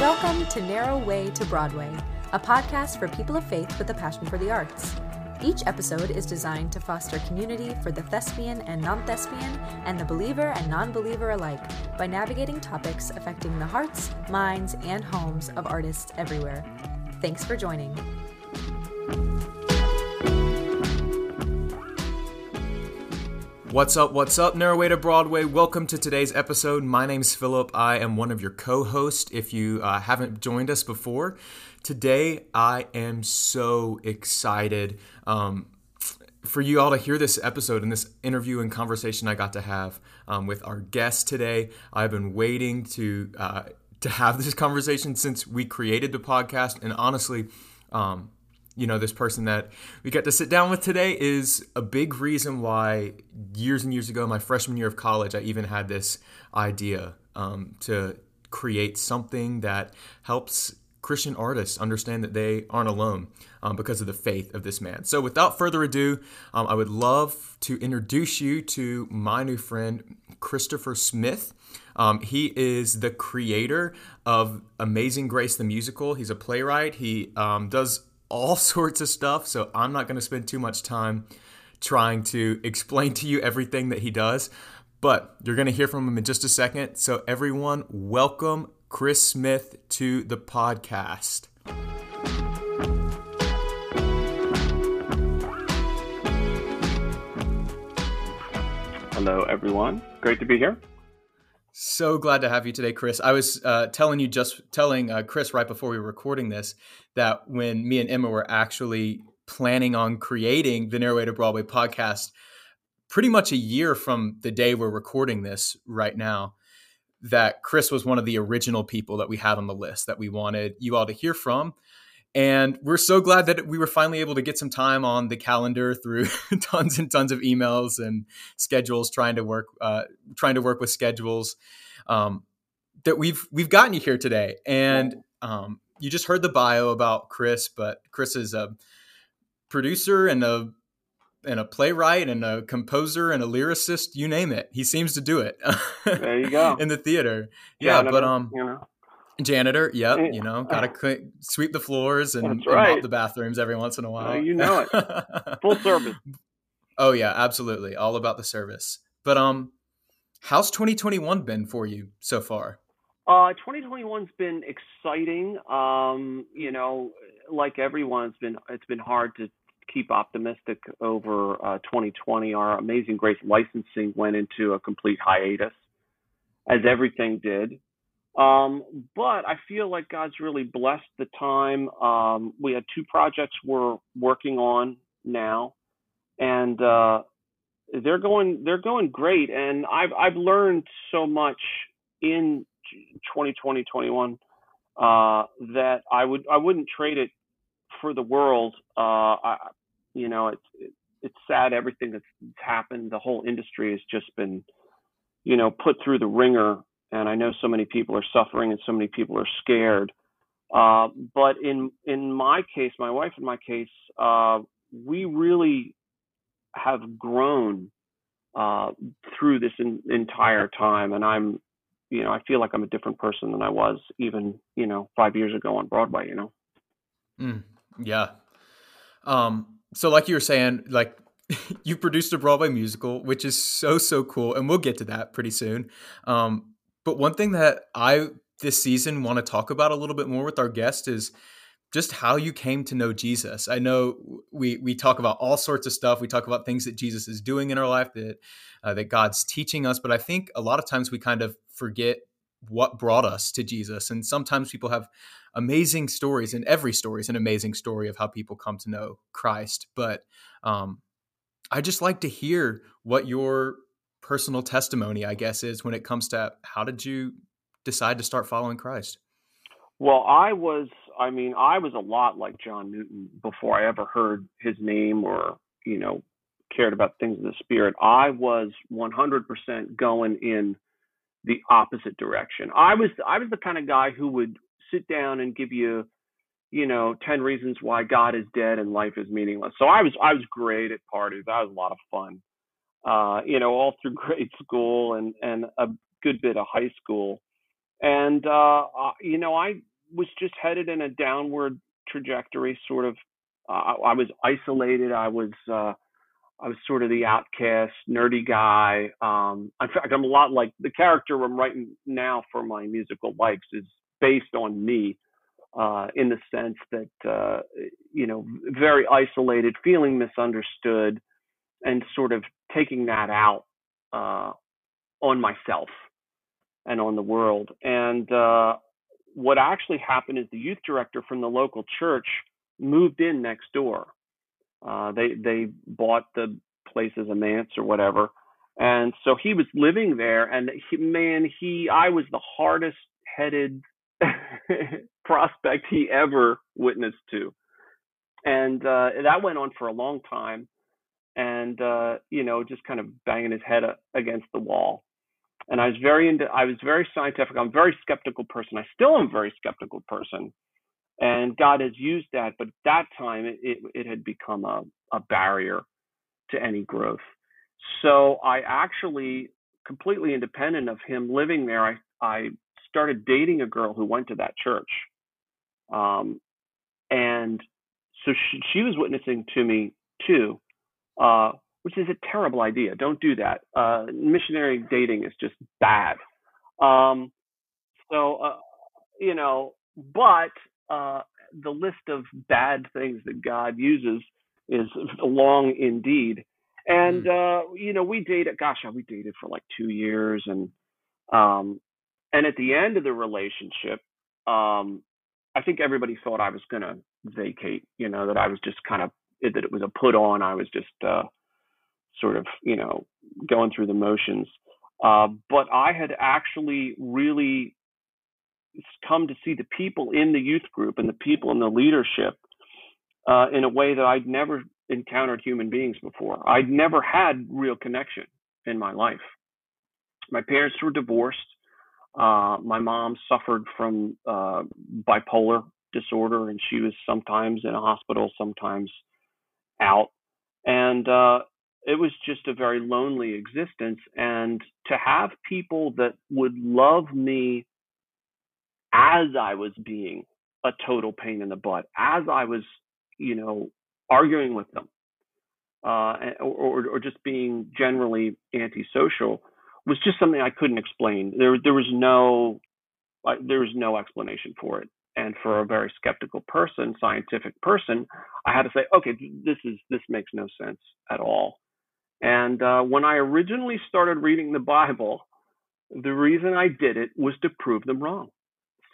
Welcome to Narrow Way to Broadway, a podcast for people of faith with a passion for the arts. Each episode is designed to foster community for the thespian and non thespian, and the believer and non believer alike by navigating topics affecting the hearts, minds, and homes of artists everywhere. Thanks for joining. What's up? What's up? Narrow Way to Broadway. Welcome to today's episode. My name's Philip. I am one of your co hosts. If you uh, haven't joined us before, today I am so excited um, for you all to hear this episode and this interview and conversation I got to have um, with our guest today. I've been waiting to uh, to have this conversation since we created the podcast, and honestly, um, you know, this person that we get to sit down with today is a big reason why years and years ago, my freshman year of college, I even had this idea um, to create something that helps Christian artists understand that they aren't alone um, because of the faith of this man. So, without further ado, um, I would love to introduce you to my new friend, Christopher Smith. Um, he is the creator of Amazing Grace the musical. He's a playwright. He um, does all sorts of stuff. So I'm not going to spend too much time trying to explain to you everything that he does, but you're going to hear from him in just a second. So, everyone, welcome Chris Smith to the podcast. Hello, everyone. Great to be here. So glad to have you today, Chris. I was uh, telling you just telling uh, Chris right before we were recording this that when me and Emma were actually planning on creating the to Broadway podcast, pretty much a year from the day we're recording this right now, that Chris was one of the original people that we had on the list that we wanted you all to hear from. And we're so glad that we were finally able to get some time on the calendar through tons and tons of emails and schedules, trying to work, uh, trying to work with schedules. Um, that we've we've gotten you here today, and um, you just heard the bio about Chris, but Chris is a producer and a and a playwright and a composer and a lyricist, you name it. He seems to do it. there you go. in the theater. Yeah, yeah but um you know. Janitor, yep, you know, gotta clean, sweep the floors and, and right. mop the bathrooms every once in a while. Uh, you know it, full service. Oh yeah, absolutely, all about the service. But um, how's 2021 been for you so far? Uh, 2021's been exciting. Um, you know, like everyone, it's been it's been hard to keep optimistic over uh, 2020. Our Amazing Grace licensing went into a complete hiatus, as everything did. Um, but I feel like God's really blessed the time. Um, we had two projects we're working on now, and uh, they're going they're going great. And I've I've learned so much in 2020 21 uh, that I would I wouldn't trade it for the world. Uh, I, you know, it's it, it's sad everything that's happened. The whole industry has just been, you know, put through the wringer and I know so many people are suffering and so many people are scared. Uh, but in in my case, my wife in my case, uh, we really have grown uh, through this in, entire time, and I'm, you know, I feel like I'm a different person than I was even, you know, five years ago on Broadway. You know. Mm, yeah. Um. So, like you were saying, like you produced a Broadway musical, which is so so cool, and we'll get to that pretty soon. Um, but one thing that I this season want to talk about a little bit more with our guest is just how you came to know Jesus. I know we we talk about all sorts of stuff. We talk about things that Jesus is doing in our life that uh, that God's teaching us, but I think a lot of times we kind of forget what brought us to Jesus. And sometimes people have amazing stories, and every story is an amazing story of how people come to know Christ. But um, I just like to hear what your personal testimony, I guess, is when it comes to how did you decide to start following Christ? Well, I was, I mean, I was a lot like John Newton before I ever heard his name or, you know, cared about things of the spirit. I was 100% going in the opposite direction. I was, I was the kind of guy who would sit down and give you, you know, 10 reasons why God is dead and life is meaningless. So I was, I was great at parties. That was a lot of fun uh, you know, all through grade school and and a good bit of high school. and uh, uh, you know, I was just headed in a downward trajectory. Sort of, uh, I was isolated. I was uh, I was sort of the outcast, nerdy guy. Um, in fact, I'm a lot like the character I'm writing now for my musical likes is based on me, uh, in the sense that uh, you know, very isolated, feeling misunderstood, and sort of taking that out uh, on myself and on the world. And uh, what actually happened is the youth director from the local church moved in next door. Uh, they they bought the place as a manse or whatever, and so he was living there. And he, man, he I was the hardest headed prospect he ever witnessed to, and uh, that went on for a long time. And uh, you know, just kind of banging his head against the wall and I was very into I was very scientific. I'm a very skeptical person. I still am a very skeptical person. And God has used that, but at that time it, it, it had become a, a barrier to any growth. So I actually completely independent of him living there, I, I started dating a girl who went to that church. Um, and so she, she was witnessing to me too. Uh, which is a terrible idea. Don't do that. Uh, missionary dating is just bad. Um, so, uh, you know, but uh, the list of bad things that God uses is long indeed. And mm. you know, we dated. Gosh, we dated for like two years, and um, and at the end of the relationship, um, I think everybody thought I was going to vacate. You know, that I was just kind of that it was a put on. I was just uh, sort of, you know, going through the motions. Uh, but I had actually really come to see the people in the youth group and the people in the leadership uh, in a way that I'd never encountered human beings before. I'd never had real connection in my life. My parents were divorced. Uh, my mom suffered from uh, bipolar disorder, and she was sometimes in a hospital, sometimes out. And uh, it was just a very lonely existence. And to have people that would love me as i was being a total pain in the butt as i was you know arguing with them uh, or, or just being generally antisocial was just something i couldn't explain. There there was no there was no explanation for it and for a very skeptical person scientific person i had to say okay this is this makes no sense at all and uh, when I originally started reading the Bible, the reason I did it was to prove them wrong.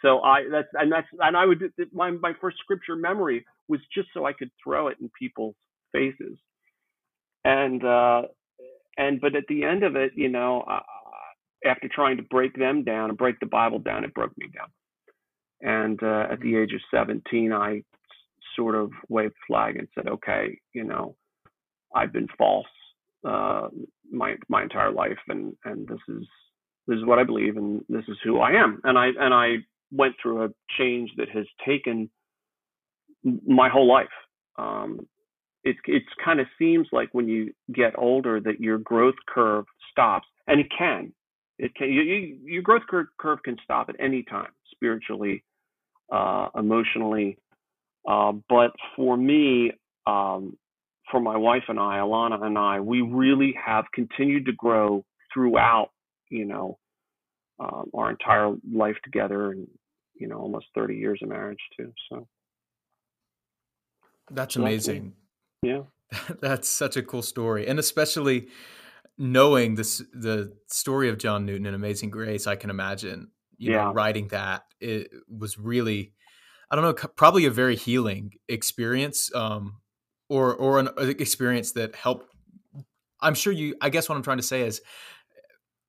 So I that's and that's and I would my my first scripture memory was just so I could throw it in people's faces. And uh, and but at the end of it, you know, uh, after trying to break them down and break the Bible down, it broke me down. And uh, at the age of 17, I sort of waved flag and said, okay, you know, I've been false uh, my my entire life, and and this is this is what I believe, and this is who I am. And I and I went through a change that has taken my whole life. Um, it it kind of seems like when you get older that your growth curve stops, and it can. It can. You, you, your growth curve, curve can stop at any time, spiritually, uh, emotionally. Uh, but for me, um, for my wife and I, Alana and I, we really have continued to grow throughout, you know, um, our entire life together and, you know, almost 30 years of marriage too. So that's amazing. yeah. that's such a cool story. And especially knowing this, the story of John Newton and Amazing Grace, I can imagine, you yeah. know, writing that it was really, I don't know, probably a very healing experience. Um, or or an experience that helped i'm sure you i guess what i'm trying to say is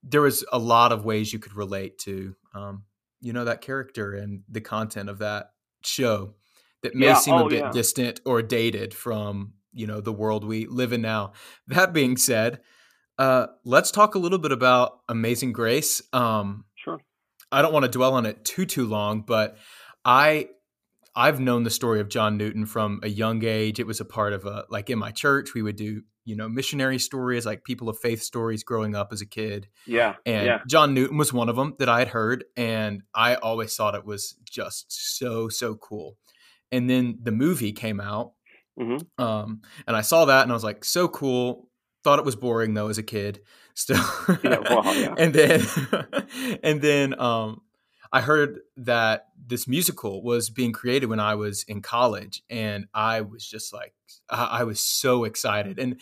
there was a lot of ways you could relate to um, you know that character and the content of that show that may yeah. seem oh, a bit yeah. distant or dated from you know the world we live in now that being said uh, let's talk a little bit about amazing grace um, i don't want to dwell on it too too long but i I've known the story of John Newton from a young age. It was a part of a like in my church we would do you know missionary stories like people of faith stories growing up as a kid. Yeah, and yeah. John Newton was one of them that I had heard, and I always thought it was just so so cool. And then the movie came out, mm-hmm. um, and I saw that, and I was like, so cool. Thought it was boring though as a kid. Still, yeah, well, yeah. and then and then um, I heard that this musical was being created when I was in college, and I was just like, I, I was so excited. And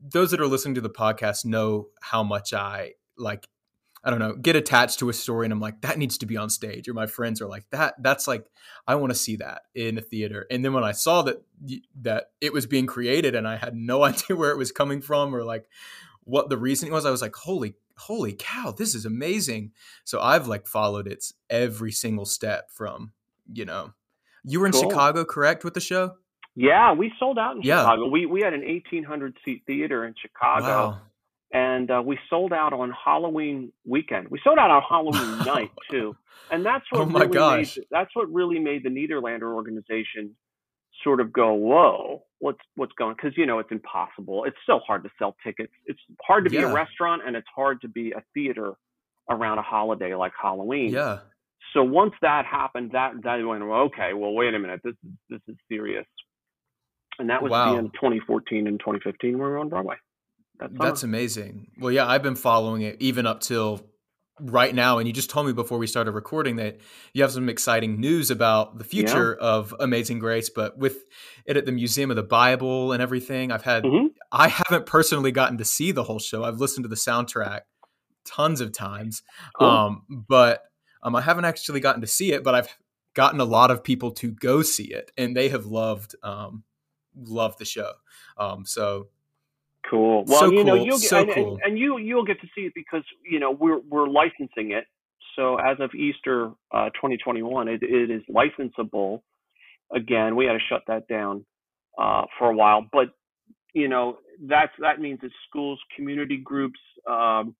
those that are listening to the podcast know how much I like I don't know, get attached to a story and I'm like, that needs to be on stage. Or my friends are like, that that's like, I want to see that in a theater. And then when I saw that that it was being created and I had no idea where it was coming from or like what the reasoning was, I was like, holy, holy cow, this is amazing. So I've like followed its every single step from, you know. You were in Cool. Chicago, correct, with the show? Yeah, we sold out in Yeah. Chicago. We we had an 1,800 seat theater in Chicago, Wow. And uh, we sold out on Halloween weekend. We sold out on Halloween night too, and that's what Oh my really gosh. Made, that's what really made the Nederlander organization sort of go, whoa, what's what's going? Because you know it's impossible. It's so hard to sell tickets. It's hard to be a restaurant, and it's hard to be a theater around a holiday like Halloween. Yeah. So once that happened, that that went well, okay. Well, wait a minute, this is this is serious. And that was Wow. the end of 2014 and 2015. when We were on Broadway. That's, That's amazing. Well, yeah, I've been following it even up till right now. And you just told me before we started recording that you have some exciting news about the future of Amazing Grace, but with it at the Museum of the Bible and everything, I've had, hmm I haven't personally gotten to see the whole show. I've listened to the soundtrack tons of times, Cool. um, but um, I haven't actually gotten to see it, but I've gotten a lot of people to go see it and they have loved, um, loved the show. Um, so Cool. Well, So you know, cool, you'll get so and, and- cool. and you you'll get to see it because you know we're we're licensing it. So as of Easter uh, 2021, it, it is licensable. Again, we had to shut that down uh, for a while, but you know that's that means that schools, community groups, um,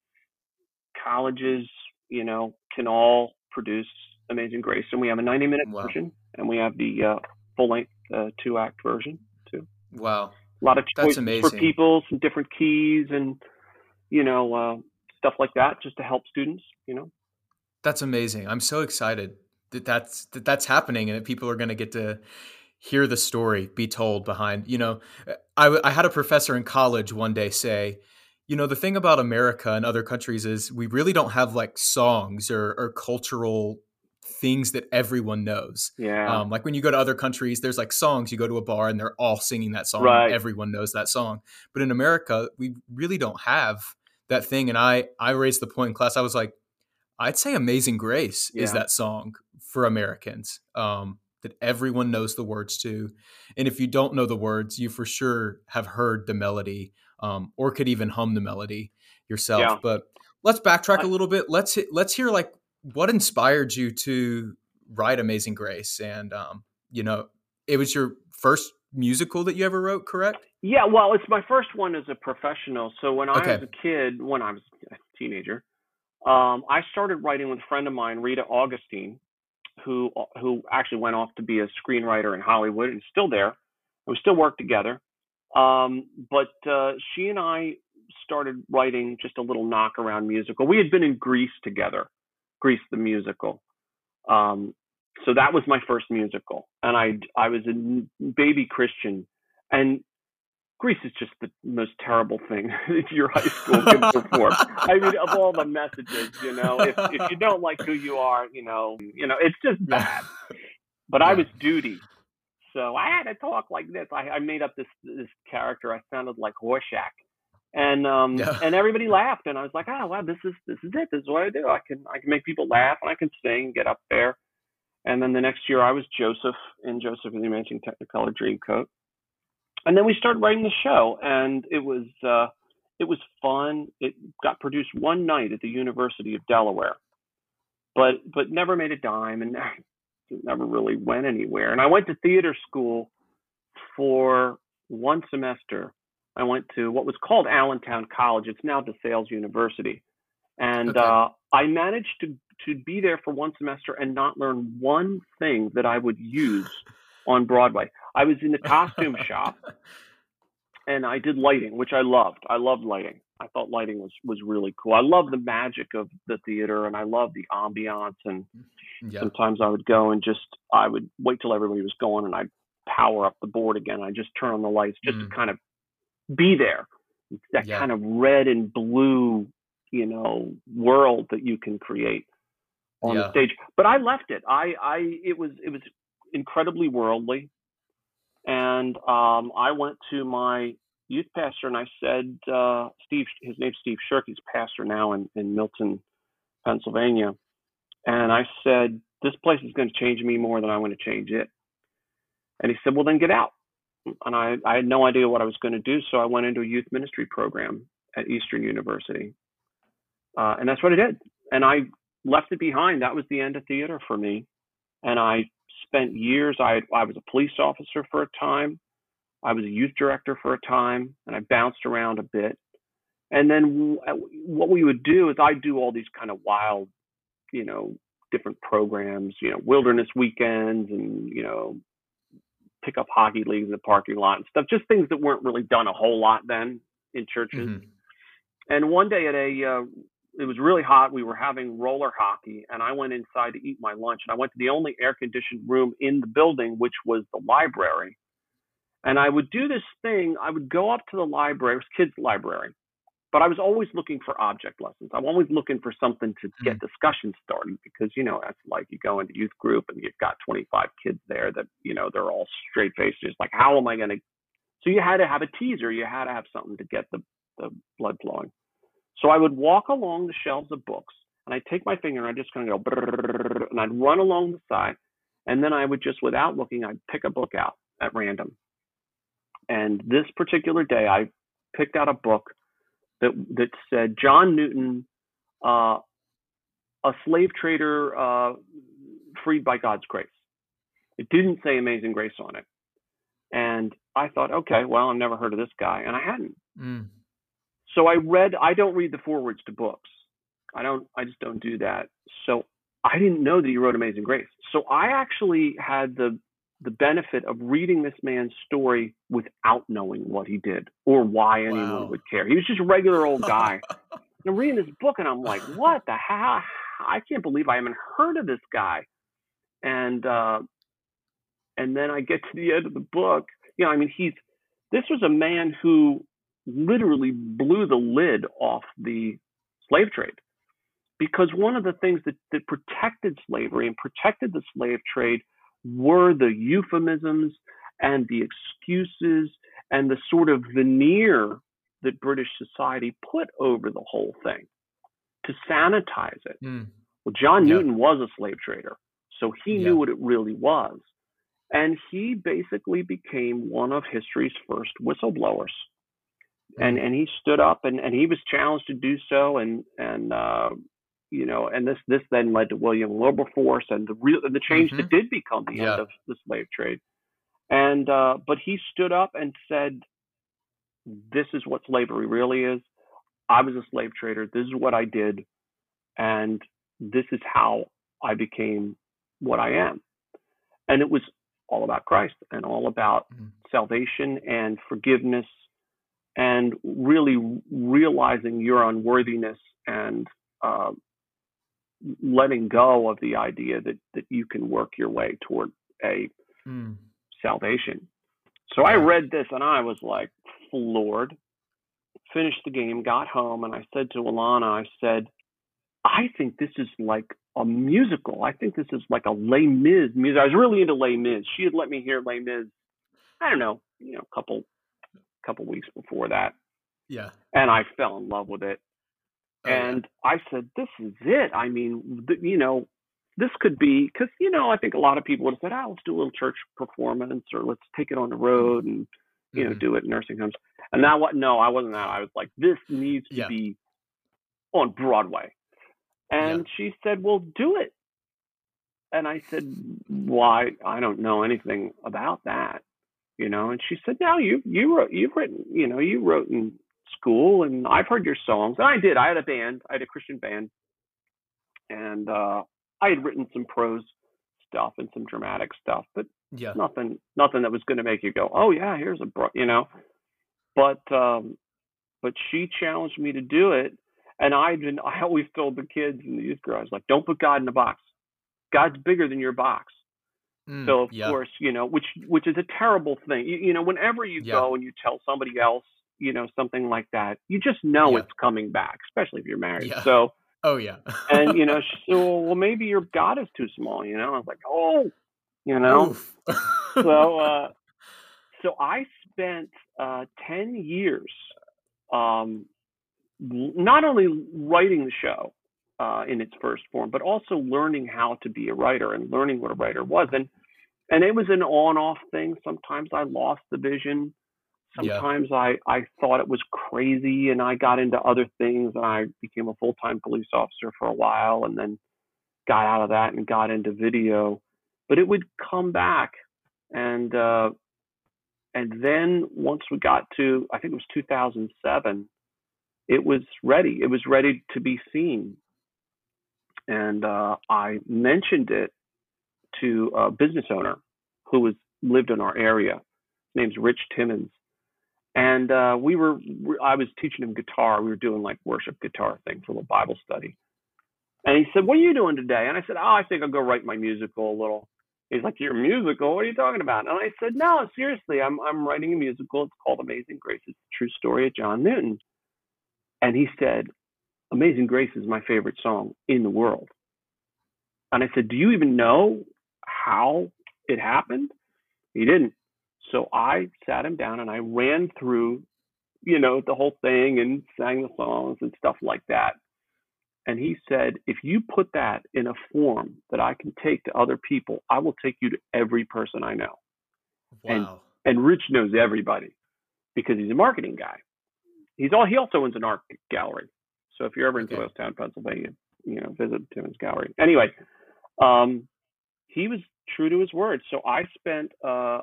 colleges, you know, can all produce Amazing Grace, and we have a 90 minute Wow. version, and we have the uh, full length uh, two act version too wow. A lot of choices for people, some different keys and you know uh, stuff like that, just to help students. You know, That's amazing. I'm so excited that that's that that's happening and that people are going to get to hear the story be told behind. You know, I, I had a professor in college one day say, you know, the thing about America and other countries is we really don't have like songs or or cultural things that everyone knows. yeah, Um, like when you go to other countries, there's like songs. You go to a bar and they're all singing that song. Right. Everyone knows that song. But in America, we really don't have that thing. And I I raised the point in class. I was like, I'd say "Amazing Grace" is that song for Americans um, that everyone knows the words to. And if you don't know the words, you for sure have heard the melody um, or could even hum the melody yourself. Yeah. But let's backtrack a little bit. Let's let's hear like what inspired you to write Amazing Grace, and um, you know, it was your first musical that you ever wrote, correct? yeah. Well, it's my first one as a professional. So when I Okay. was a kid, when I was a teenager, um, I started writing with a friend of mine, Rita Augustine, who who actually went off to be a screenwriter in Hollywood and still there. We still work together. Um, but uh, she and I started writing just a little knock around musical. We had been in Grease together, Grease the musical. Um, so that was my first musical, and I I was a baby Christian, and Grease is just the most terrible thing that your high school can perform. I mean, of all the messages, you know, if if you don't like who you are, you know, you know, it's just bad. But I was Doody, so I had to talk like this. I, I made up this this character. I sounded like Horshack, and um Yeah. and everybody laughed, and I was like, oh wow, this is this is it. This is what I do. I can I can make people laugh, and I can sing, get up there. And then the next year, I was Joseph in Joseph and the Amazing Technicolor Dreamcoat. And then we started writing the show, and it was uh, it was fun. It got produced one night at the University of Delaware, but but never made a dime, and never really went anywhere. And I went to theater school for one semester. I went to what was called Allentown College. It's now DeSales University, and Okay. uh, I managed to to be there for one semester and not learn one thing that I would use on Broadway. I was in the costume shop and I did lighting, which I loved. I loved lighting. I thought lighting was was really cool. I love the magic of the theater and I love the ambiance and yeah. sometimes I would go and just I would wait till everybody was gone and I'd power up the board again. I just turn on the lights just mm. to kind of be there. That yeah. kind of red and blue, you know, world that you can create on yeah. the stage. But I left it. I, I, it was, it was incredibly worldly. And um, I went to my youth pastor and I said, uh, Steve, his name's Steve Shirk. He's pastor now in, in Milton, Pennsylvania. And I said, this place is going to change me more than I'm going to change it. And he said, well, then get out. And I, I had no idea what I was going to do. So I went into a youth ministry program at Eastern University. Uh, and that's what I did. And I left it behind. That was the end of theater for me. And I spent years, I, I was a police officer for a time. I was a youth director for a time, and I bounced around a bit. And then what we would do is I'd do all these kind of wild, you know, different programs, you know, wilderness weekends and, you know, pick up hockey leagues in the parking lot and stuff, just things that weren't really done a whole lot then in churches. Mm-hmm. And one day at a, uh, it was really hot. We were having roller hockey, and I went inside to eat my lunch. And I went to the only air conditioned room in the building, which was the library. And I would do this thing. I would go up to the library, it was kids' library, but I was always looking for object lessons. I'm always looking for something to get mm-hmm. discussion started because you know that's like you go into youth group and you've got 25 kids there that you know they're all straight faced, just like how am I going to? So you had to have a teaser. You had to have something to get the the blood flowing. So I would walk along the shelves of books and I'd take my finger and I'd just kind of go and I'd run along the side and then I would just without looking I'd pick a book out at random. And this particular day I picked out a book that that said John Newton, uh, a slave trader uh, freed by God's grace. It didn't say Amazing Grace on it, and I thought, okay, well, I've never heard of this guy, and I hadn't. Mm. So I read. I don't read the forewords to books. I don't. I just don't do that. So I didn't know that he wrote Amazing Grace. So I actually had the the benefit of reading this man's story without knowing what he did or why anyone wow. would care. He was just a regular old guy. and I'm reading this book and I'm like, what the hell? I can't believe I haven't heard of this guy. And uh, and then I get to the end of the book. You know, I mean, he's this was a man who literally blew the lid off the slave trade because one of the things that, that protected slavery and protected the slave trade were the euphemisms and the excuses and the sort of veneer that British society put over the whole thing to sanitize it. Mm. Well, John yep. Newton was a slave trader, so he yep. knew what it really was. And he basically became one of history's first whistleblowers. And and he stood up and, and he was challenged to do so and and uh, you know, and this this then led to William Wilberforce and the real the change mm-hmm. that did become the yeah. end of the slave trade. And uh, but he stood up and said, "This is what slavery really is. I was a slave trader. This is what I did, and this is how I became what I am." And it was all about Christ and all about mm-hmm. salvation and forgiveness and really realizing your unworthiness and uh, letting go of the idea that that you can work your way toward a mm. salvation. So I read this and I was like floored. Finished the game, got home, and I said to Alana, I said, I think this is like a musical. I think this is like a Les Mis music. I was really into Les Mis. She had let me hear Les Mis. I don't know, you know, a couple couple weeks before that. Yeah. And I fell in love with it. Oh, and yeah. I said, this is it. I mean, th- you know, this could be because you know I think a lot of people would have said, "Oh, let's do a little church performance, or let's take it on the road and you mm-hmm. know do it in nursing homes." And now what? No, I wasn't that. I was like, this needs to yeah. be on Broadway. And yeah. she said, "Well, do it." And I said, "Why? I don't know anything about that." You know, and she said, "No, you you wrote you've written you know you wrote in school and I've heard your songs. And I did. I had a band. I had a Christian band. And uh, I had written some prose stuff and some dramatic stuff, but Yeah. Nothing, nothing that was going to make you go, oh yeah, here's a, bro, you know. But, um, but she challenged me to do it, and I've been, I always told the kids in the youth group, I was like, don't put God in a box. God's bigger than your box. Mm, So of yeah. course, you know, which which is a terrible thing. You, you know, whenever you Yeah. go and you tell somebody else, you know, something like that, you just know Yeah. it's coming back, especially if you're married. Yeah. So Oh yeah. and you know, well, well, maybe your God is too small. You know, I was like, oh, you know. So uh, so I spent uh, ten years, um, not only writing the show uh, in its first form, but also learning how to be a writer and learning what a writer was. And and it was an on-off thing. Sometimes I lost the vision. Yeah. Sometimes I, I thought it was crazy and I got into other things and I became a full-time police officer for a while and then got out of that and got into video. But it would come back and uh, and then once we got to I think it was 2007, it was ready. It was ready to be seen. And uh, I mentioned it to a business owner who was lived in our area. His name's Rich Timmons. And uh, we were, I was teaching him guitar. We were doing like worship guitar thing for little Bible study. And he said, What are you doing today? And I said, Oh, I think I'll go write my musical a little. He's like, Your musical? What are you talking about? And I said, No, seriously, I'm I'm writing a musical. It's called Amazing Grace. It's a true story of John Newton. And he said, Amazing Grace is my favorite song in the world. And I said, Do you even know how it happened? He didn't. So I sat him down and I ran through, you know, the whole thing and sang the songs and stuff like that. And he said, if you put that in a form that I can take to other people, I will take you to every person I know. and- wow. And Rich knows everybody because he's a marketing guy. He's all he also owns an art gallery. So if you're ever in Okay. Doylestown, Pennsylvania, you know, visit Timmons Gallery. Anyway, um, he was true to his word. So I spent uh,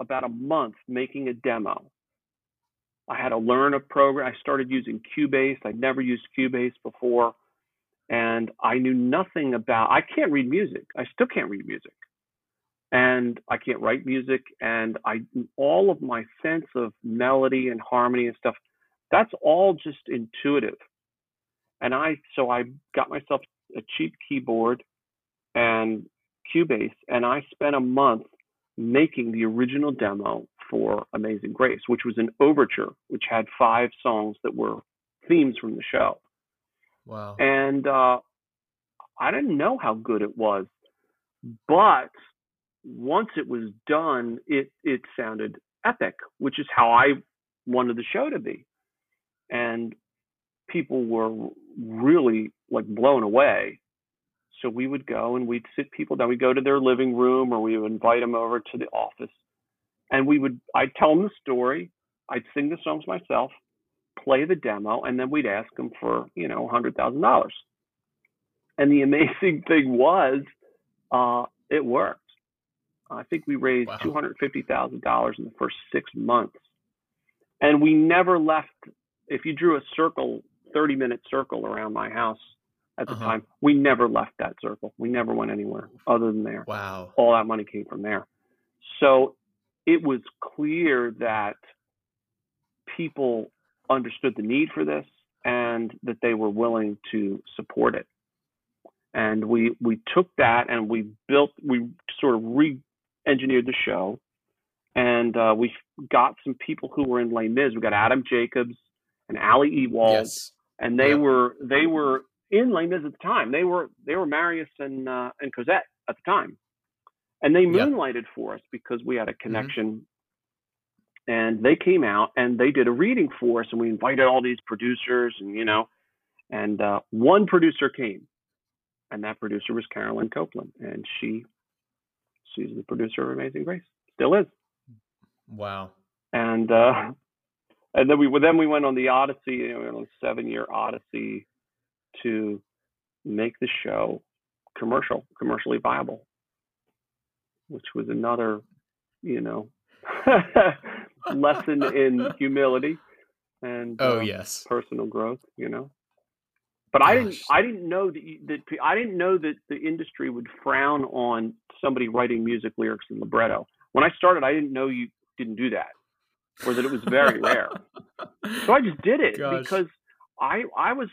about a month making a demo. I had to learn a program. I started using Cubase. I'd never used Cubase before. And I knew nothing about I can't read music. I still can't read music. And I can't write music and I all of my sense of melody and harmony and stuff, that's all just intuitive. And I so I got myself a cheap keyboard and Cubase and I spent a month making the original demo for Amazing Grace, which was an overture, which had five songs that were themes from the show. Wow. And uh, I didn't know how good it was, but once it was done, it it sounded epic, which is how I wanted the show to be. And people were really like blown away. So we would go and we'd sit people down. We'd go to their living room or we would invite them over to the office. And we would, I'd tell them the story. I'd sing the songs myself, play the demo, and then we'd ask them for, you know, $100,000. And the amazing thing was, uh, it worked. I think we raised Wow. $250,000 in the first six months. And we never left, if you drew a circle, 30 minute circle around my house at the Uh-huh. time, we never left that circle. We never went anywhere other than there. Wow. All that money came from there. So it was clear that people understood the need for this and that they were willing to support it. And we we took that and we built we sort of re-engineered the show, and uh, we got some people who were in Les Mis. We got Adam Jacobs and Alli Ewoldt, Yes. and they Yeah. were they were in Les Mis at the time. They were they were Marius and uh, and Cosette at the time, and they. Mm-hmm. moonlighted for us because we had a connection. And they came out and they did a reading for us, and we invited all these producers, and you know, and uh, one producer came, and that producer was Carolyn Copeland, and she she's the producer of Amazing Grace, still is Wow. and uh, and then we then we went on the odyssey, you know, seven year odyssey to make the show commercial, commercially viable, which was another, you know, lesson in humility and Oh uh, yes. personal growth. You know, But I didn't. I didn't know that, you, that I didn't know that the industry would frown on somebody writing music lyrics and libretto. When I started, I didn't know you didn't do that, or that it was very rare. So I just did it Gosh. because I I was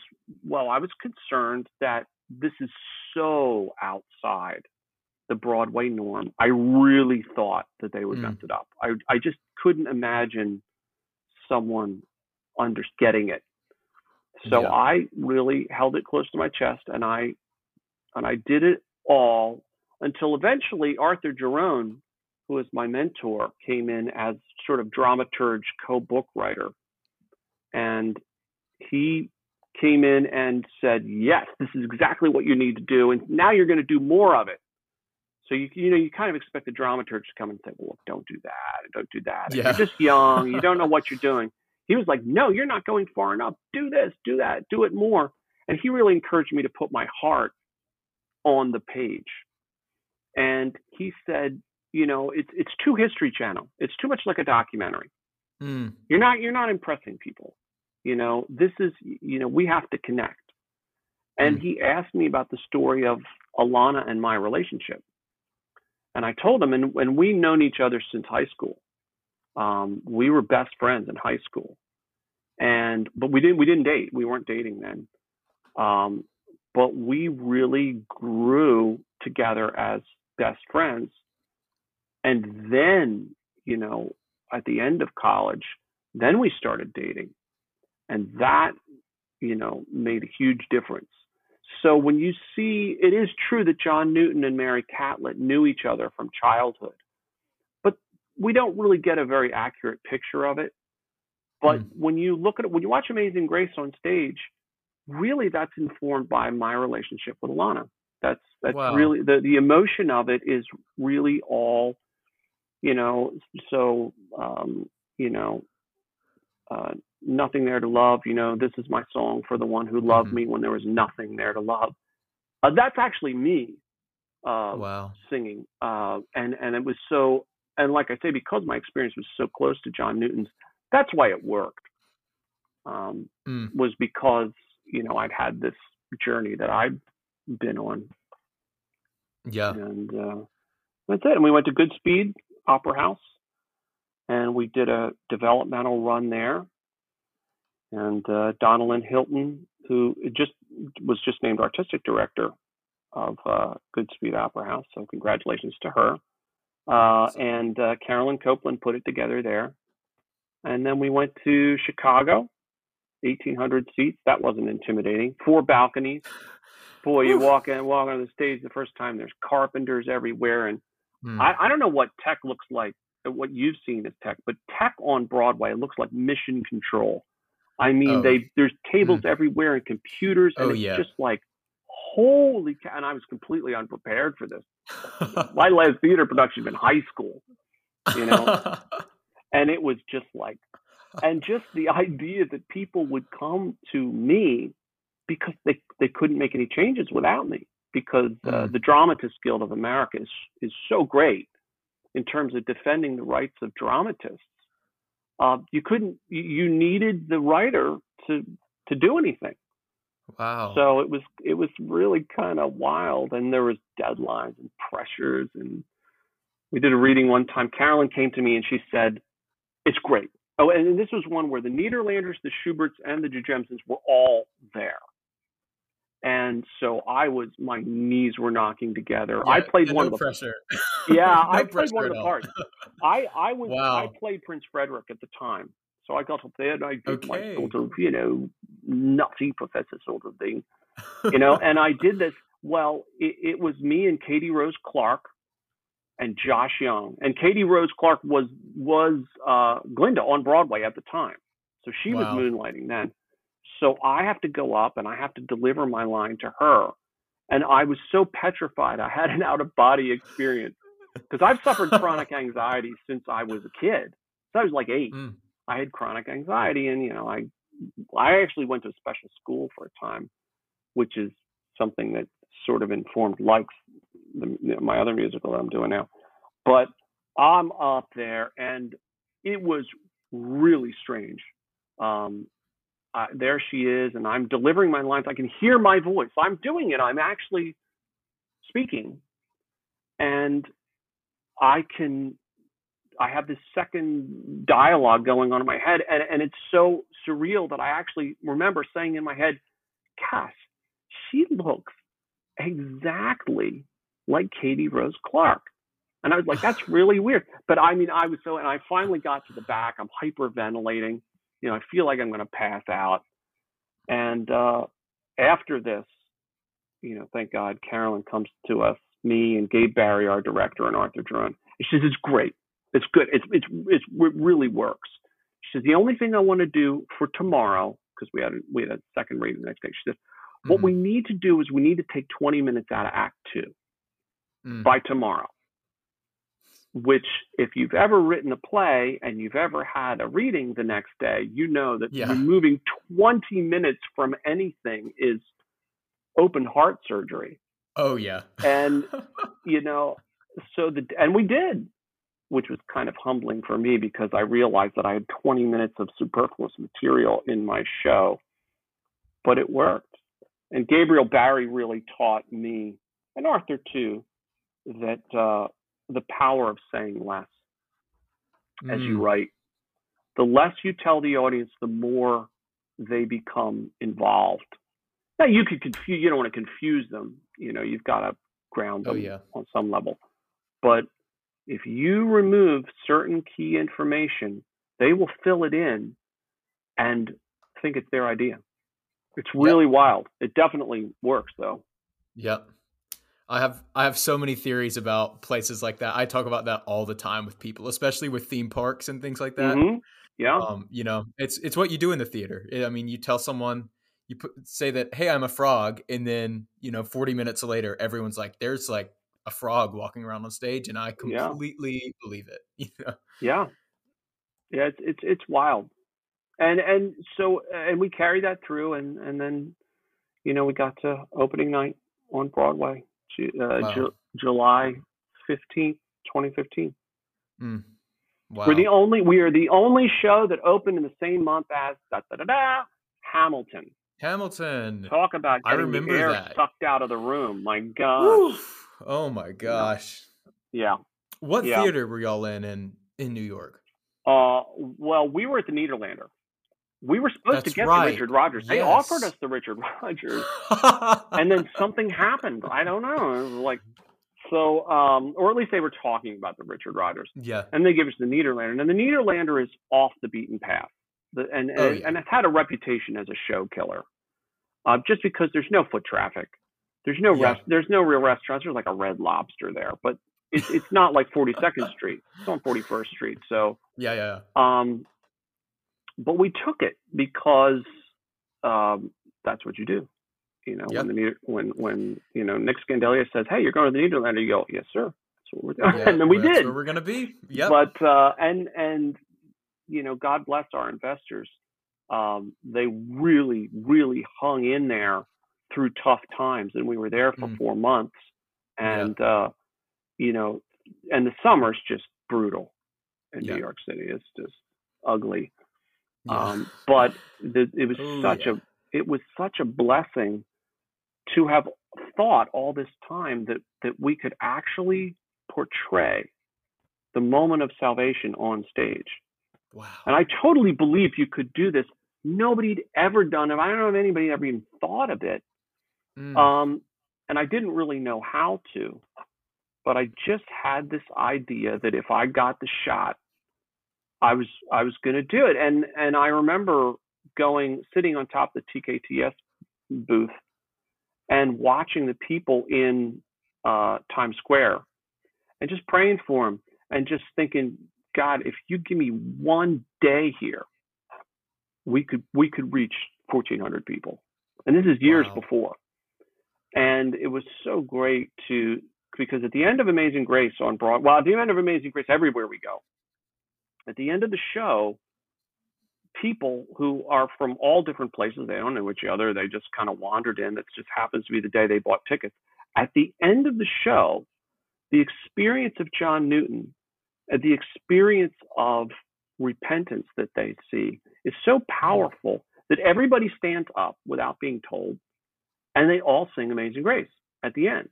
well, I was concerned that this is so outside the Broadway norm. I really thought that they would mm. mess it up. I I just couldn't imagine someone under getting it. So yeah. I really held it close to my chest and I and I did it all until eventually Arthur Giron, who is my mentor, came in as sort of dramaturge, co-book writer. And he came in and said, "Yes, this is exactly what you need to do, and now you're going to do more of it." So you you know you kind of expect the dramaturge to come and say, "Well, don't do that, don't do that. Yeah. You're just young, you don't know what you're doing." He was like, "No, you're not going far enough. Do this, do that, do it more." And he really encouraged me to put my heart on the page. And he said, "You know, it's it's too History Channel. It's too much like a documentary. Mm. You're not you're not impressing people. You know, this is, you know, we have to connect. And mm. he asked me about the story of Alana and my relationship. And I told him, and, and we known each other since high school. Um, we were best friends in high school. And, but we didn't, we didn't date. We weren't dating then. Um, but we really grew together as best friends. And then, you know, at the end of college, then we started dating. And that, you know, made a huge difference. So when you see, it is true that John Newton and Mary Catlett knew each other from childhood, but we don't really get a very accurate picture of it. But mm. when you look at it, when you watch Amazing Grace on stage, really that's informed by my relationship with Alana. That's that's wow. really the the emotion of it is really all, you know. So um, you know, uh, nothing there to love. You know, this is my song for the one who loved mm-hmm. me when there was nothing there to love. Uh, that's actually me. Uh, wow. Singing, uh, and and it was so, and like I say, because my experience was so close to John Newton's, that's why it worked. Um, mm. Was because you know I'd had this journey that I'd been on. Yeah. And uh, that's it. And we went to Goodspeed Opera House, and we did a developmental run there and uh, Donna Lynn Hilton, who just was just named artistic director of uh, Goodspeed Opera House. So congratulations to her. Uh, and uh, Carolyn Copeland put it together there. And then we went to Chicago, 1,800 seats. That wasn't intimidating. Four balconies. Boy, you walk in, walk on the stage the first time. There's carpenters everywhere, and mm. I, I don't know what tech looks like. What you've seen as tech, but tech on Broadway looks like Mission Control I mean, oh. they there's tables mm. everywhere and computers, and oh, it's yeah. just like holy cow! And I was completely unprepared for this. My last theater production in high school, you know, and it was just like, and just the idea that people would come to me because they they couldn't make any changes without me because uh, mm. the Dramatists Guild of America is is so great in terms of defending the rights of dramatists uh, you couldn't you needed the writer to to do anything. Wow. So it was it was really kind of wild and there was deadlines and pressures and we did a reading one time. Carolyn came to me and she said it's great. Oh and this was one where the Nederlanders, the Shuberts, and the Jurgensens were all there and so I was my knees were knocking together. Yeah, I played one no of the pressure. Yeah, no I played one of the parts. I I was wow. I played Prince Frederick at the time, so I got up there and I did okay. my sort of you know nutty professor sort of thing, you know, and I did this. Well, it, it was me and Katie Rose Clarke and Josh Young, and Katie Rose Clarke was was uh, Glinda on Broadway at the time, so she wow. was moonlighting then. So I have to go up and I have to deliver my line to her. And I was so petrified. I had an out of body experience because I've suffered chronic anxiety since I was a kid. So I was like eight. Mm. I had chronic anxiety, and you know, I I actually went to a special school for a time, which is something that sort of informed like the, my other musical that I'm doing now. But I'm up there, and it was really strange. Um, uh, there she is, and I'm delivering my lines. I can hear my voice. I'm doing it. I'm actually speaking, and I can. I have this second dialogue going on in my head, and, and it's so surreal that I actually remember saying in my head, "Cass, she looks exactly like Katie Rose Clarke." And I was like, that's really weird. But I mean, I was so, and I finally got to the back. I'm hyperventilating. You know, I feel like I'm going to pass out. And uh, after this, you know, thank God, Carolyn comes to us, me and Gabe Barre, our director, and Arthur Giron. She says, it's great. It's good. It's, it's, it's, it really works. She says, the only thing I want to do for tomorrow, because we had a, we had a second reading the next day. She says, mm-hmm. what we need to do is we need to take 20 minutes out of Act Two mm. by tomorrow which if you've ever written a play and you've ever had a reading the next day, you know that yeah. removing 20 minutes from anything is open heart surgery. Oh yeah. and you know, so the and we did, which was kind of humbling for me because I realized that I had 20 minutes of superfluous material in my show, but it worked. And Gabriel Barre really taught me and Arthur too that uh, the power of saying less as you mm. write. The less you tell the audience, the more they become involved. Now you could confuse. You don't want to confuse them. You know, you've got to ground oh, them oh, yeah. on some level. But if you remove certain key information, they will fill it in and think it's their idea. It's really yep. wild. It definitely works, though. Yep. I have I have so many theories about places like that. I talk about that all the time with people, especially with theme parks and things like that. Mm-hmm. Yeah, um, you know, it's it's what you do in the theater. I mean, you tell someone, you put, say that, "Hey, I'm a frog," and then you know, 40 minutes later, everyone's like, "There's like a frog walking around on stage," and I completely yeah. believe it. You know? Yeah, yeah, it's it's it's wild, and and so and we carry that through, and and then, you know, we got to opening night on Broadway uh, wow. Ju- July 15th, 2015. Mm. Wow. We're the only we are the only show that opened in the same month as da da da da Hamilton. Hamilton. Talk about getting I remember the air that. sucked out of the room. My God. Oh my gosh. Yeah. What yeah. theater were y'all in in in New York? Uh, well, we were at the Nederlander. We were supposed That's to get right. the Richard Rodgers. Yes. They offered us the Richard Rodgers, and then something happened. I don't know. It was like so, um, or at least they were talking about the Richard Rodgers. Yeah. And they give us the Nederlander, and the Nederlander is off the beaten path, the, and oh, and, yeah. and it's had a reputation as a show killer, uh, just because there's no foot traffic, there's no yeah. rest, there's no real restaurants. There's like a Red Lobster there, but it's it's not like 42nd Street. It's on 41st Street. So yeah, yeah. Um, but we took it because um, that's what you do. You know, yep. when the when when you know Nick Scandalios says, "Hey, you're going to the Nederlander," you go, "Yes, sir." That's what we're doing, yeah, and then we did. Where we're going to be. Yeah. But uh, and and you know, God bless our investors. Um, they really, really hung in there through tough times, and we were there for mm. four months. And yeah. uh, you know, and the summer's just brutal in yeah. New York City. It's just ugly. Um, but the, it was oh, such yeah. a it was such a blessing to have thought all this time that that we could actually portray the moment of salvation on stage. Wow. And I totally believe you could do this. Nobody'd ever done it. I don't know if anybody ever even thought of it. Mm. Um, and I didn't really know how to. But I just had this idea that if I got the shot, I was I was going to do it, and and I remember going sitting on top of the TKTS booth and watching the people in uh, Times Square and just praying for them and just thinking, God, if you give me one day here, we could we could reach 1,400 people, and this is years wow. before. And it was so great to because at the end of Amazing Grace on Broadway, well, at the end of Amazing Grace, everywhere we go, at the end of the show, people who are from all different places, they don't know each other, they just kind of wandered in. That just happens to be the day they bought tickets. At the end of the show, the experience of John Newton, the experience of repentance that they see is so powerful that everybody stands up without being told, and they all sing Amazing Grace at the end,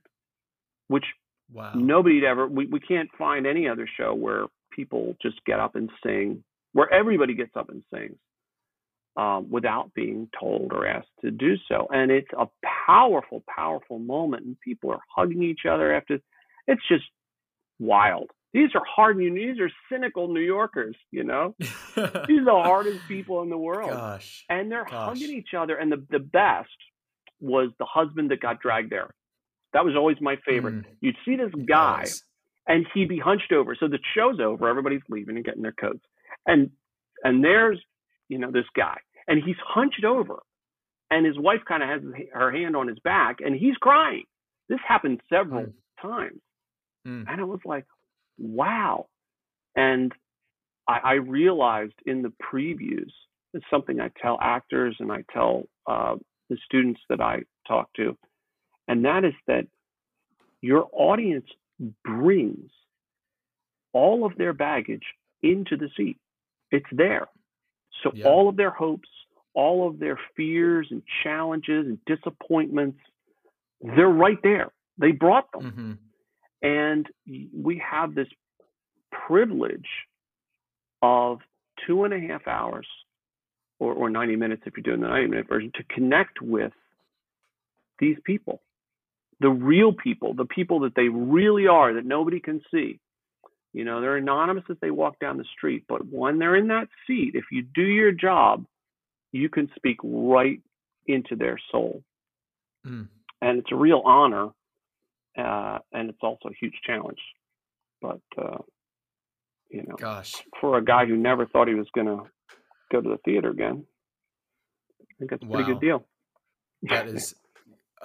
which wow. nobody'd ever. We we can't find any other show where people just get up and sing, where everybody gets up and sings. Um, without being told or asked to do so. And it's a powerful, powerful moment. And people are hugging each other after. It's just wild. These are hard. These are cynical New Yorkers. You know, these are the hardest people in the world. Gosh. And they're Gosh. hugging each other. And the the best was the husband that got dragged there. That was always my favorite. Mm. You'd see this guy. And he'd be hunched over. So the show's over. Everybody's leaving and getting their coats. And and there's you know this guy, and he's hunched over, and his wife kind of has her hand on his back, and he's crying. This happened several Mm. times, Mm. and it was like, wow. And I, I realized in the previews, it's something I tell actors and I tell uh, the students that I talk to, and that is that your audience brings all of their baggage into the seat. It's there. So Yeah. all of their hopes, all of their fears and challenges and disappointments, they're right there. They brought them. hmm And we have this privilege of two and a half hours or, or 90 minutes if you're doing the 90 minute version to connect with these people, the real people, the people that they really are that nobody can see. You know, they're anonymous as they walk down the street, but when they're in that seat, if you do your job, you can speak right into their soul. Mm. And it's a real honor, uh, and it's also a huge challenge. But, uh, you know, Gosh. for a guy who never thought he was going to go to the theater again, I think that's a pretty Wow. good deal. That is,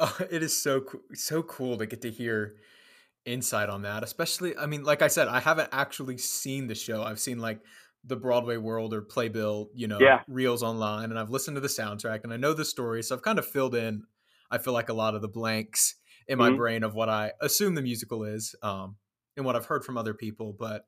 uh, it is so so cool to get to hear insight on that. Especially, I mean, like I said, I haven't actually seen the show. I've seen like the Broadway World or Playbill, you know, Yeah. reels online, and I've listened to the soundtrack and I know the story, so I've kind of filled in. I feel like a lot of the blanks in my Mhm. brain of what I assume the musical is, um, and what I've heard from other people. But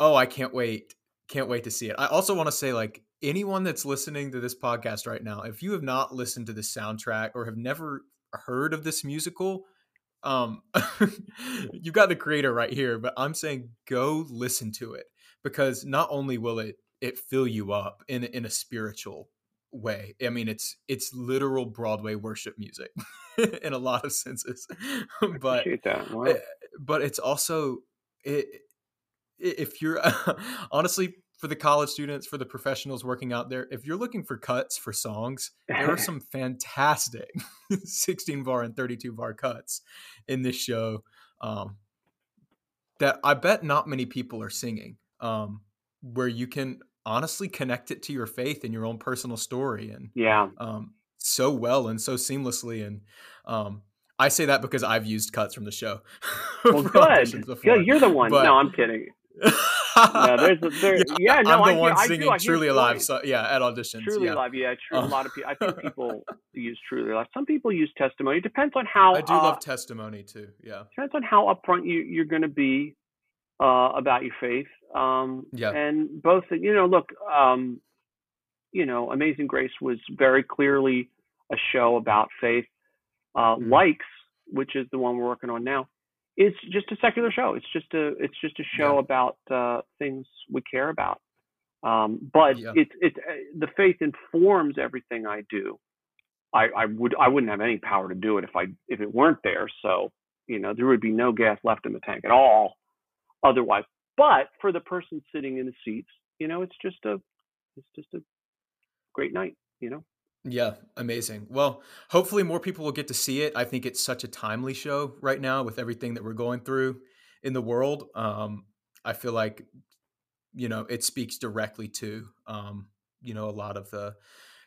oh, I can't wait can't wait to see it. I also want to say, like, anyone that's listening to this podcast right now, if you have not listened to the soundtrack or have never heard of this musical, um, you got the creator right here. But I'm saying go listen to it because not only will it it fill you up in in a spiritual way. I mean, it's it's literal Broadway worship music in a lot of senses, but Wow. Eh, but it's also it, if you're honestly for the college students for the professionals working out there if you're looking for cuts for songs there are some fantastic 16 bar and 32 bar cuts in this show um, that i bet not many people are singing um, where you can honestly connect it to your faith and your own personal story and yeah. um, so well and so seamlessly. And um, I say that because I've used cuts from the show. Well, good. Good. You're the one. But- no, I'm kidding. No, there's a, there, yeah, no, I'm the I, one I singing I Truly Alive. So yeah, at auditions. Truly yeah. Alive, yeah, true. Uh, a lot of people. I think people use Truly Alive. Some people use testimony. It depends on how. I do uh, love testimony too. Yeah. depends on how upfront you, you're going to be uh, about your faith. Um, Yeah. And both, you know, look, um, you know, Amazing Grace was very clearly a show about faith. Uh, Mhm. Likes, which is the one we're working on now, it's just a secular show. It's just a it's just a show Yeah. about uh, things we care about. Um, but Yeah. it's it's uh, the faith informs everything I do. I, I would I wouldn't have any power to do it if I if it weren't there. So you know there would be no gas left in the tank at all otherwise. But for the person sitting in the seats, you know, it's just a it's just a great night. You know. Yeah, amazing. Well, hopefully more people will get to see it. I think it's such a timely show right now with everything that we're going through in the world. Um, I feel like, you know, it speaks directly to, um, you know, a lot of the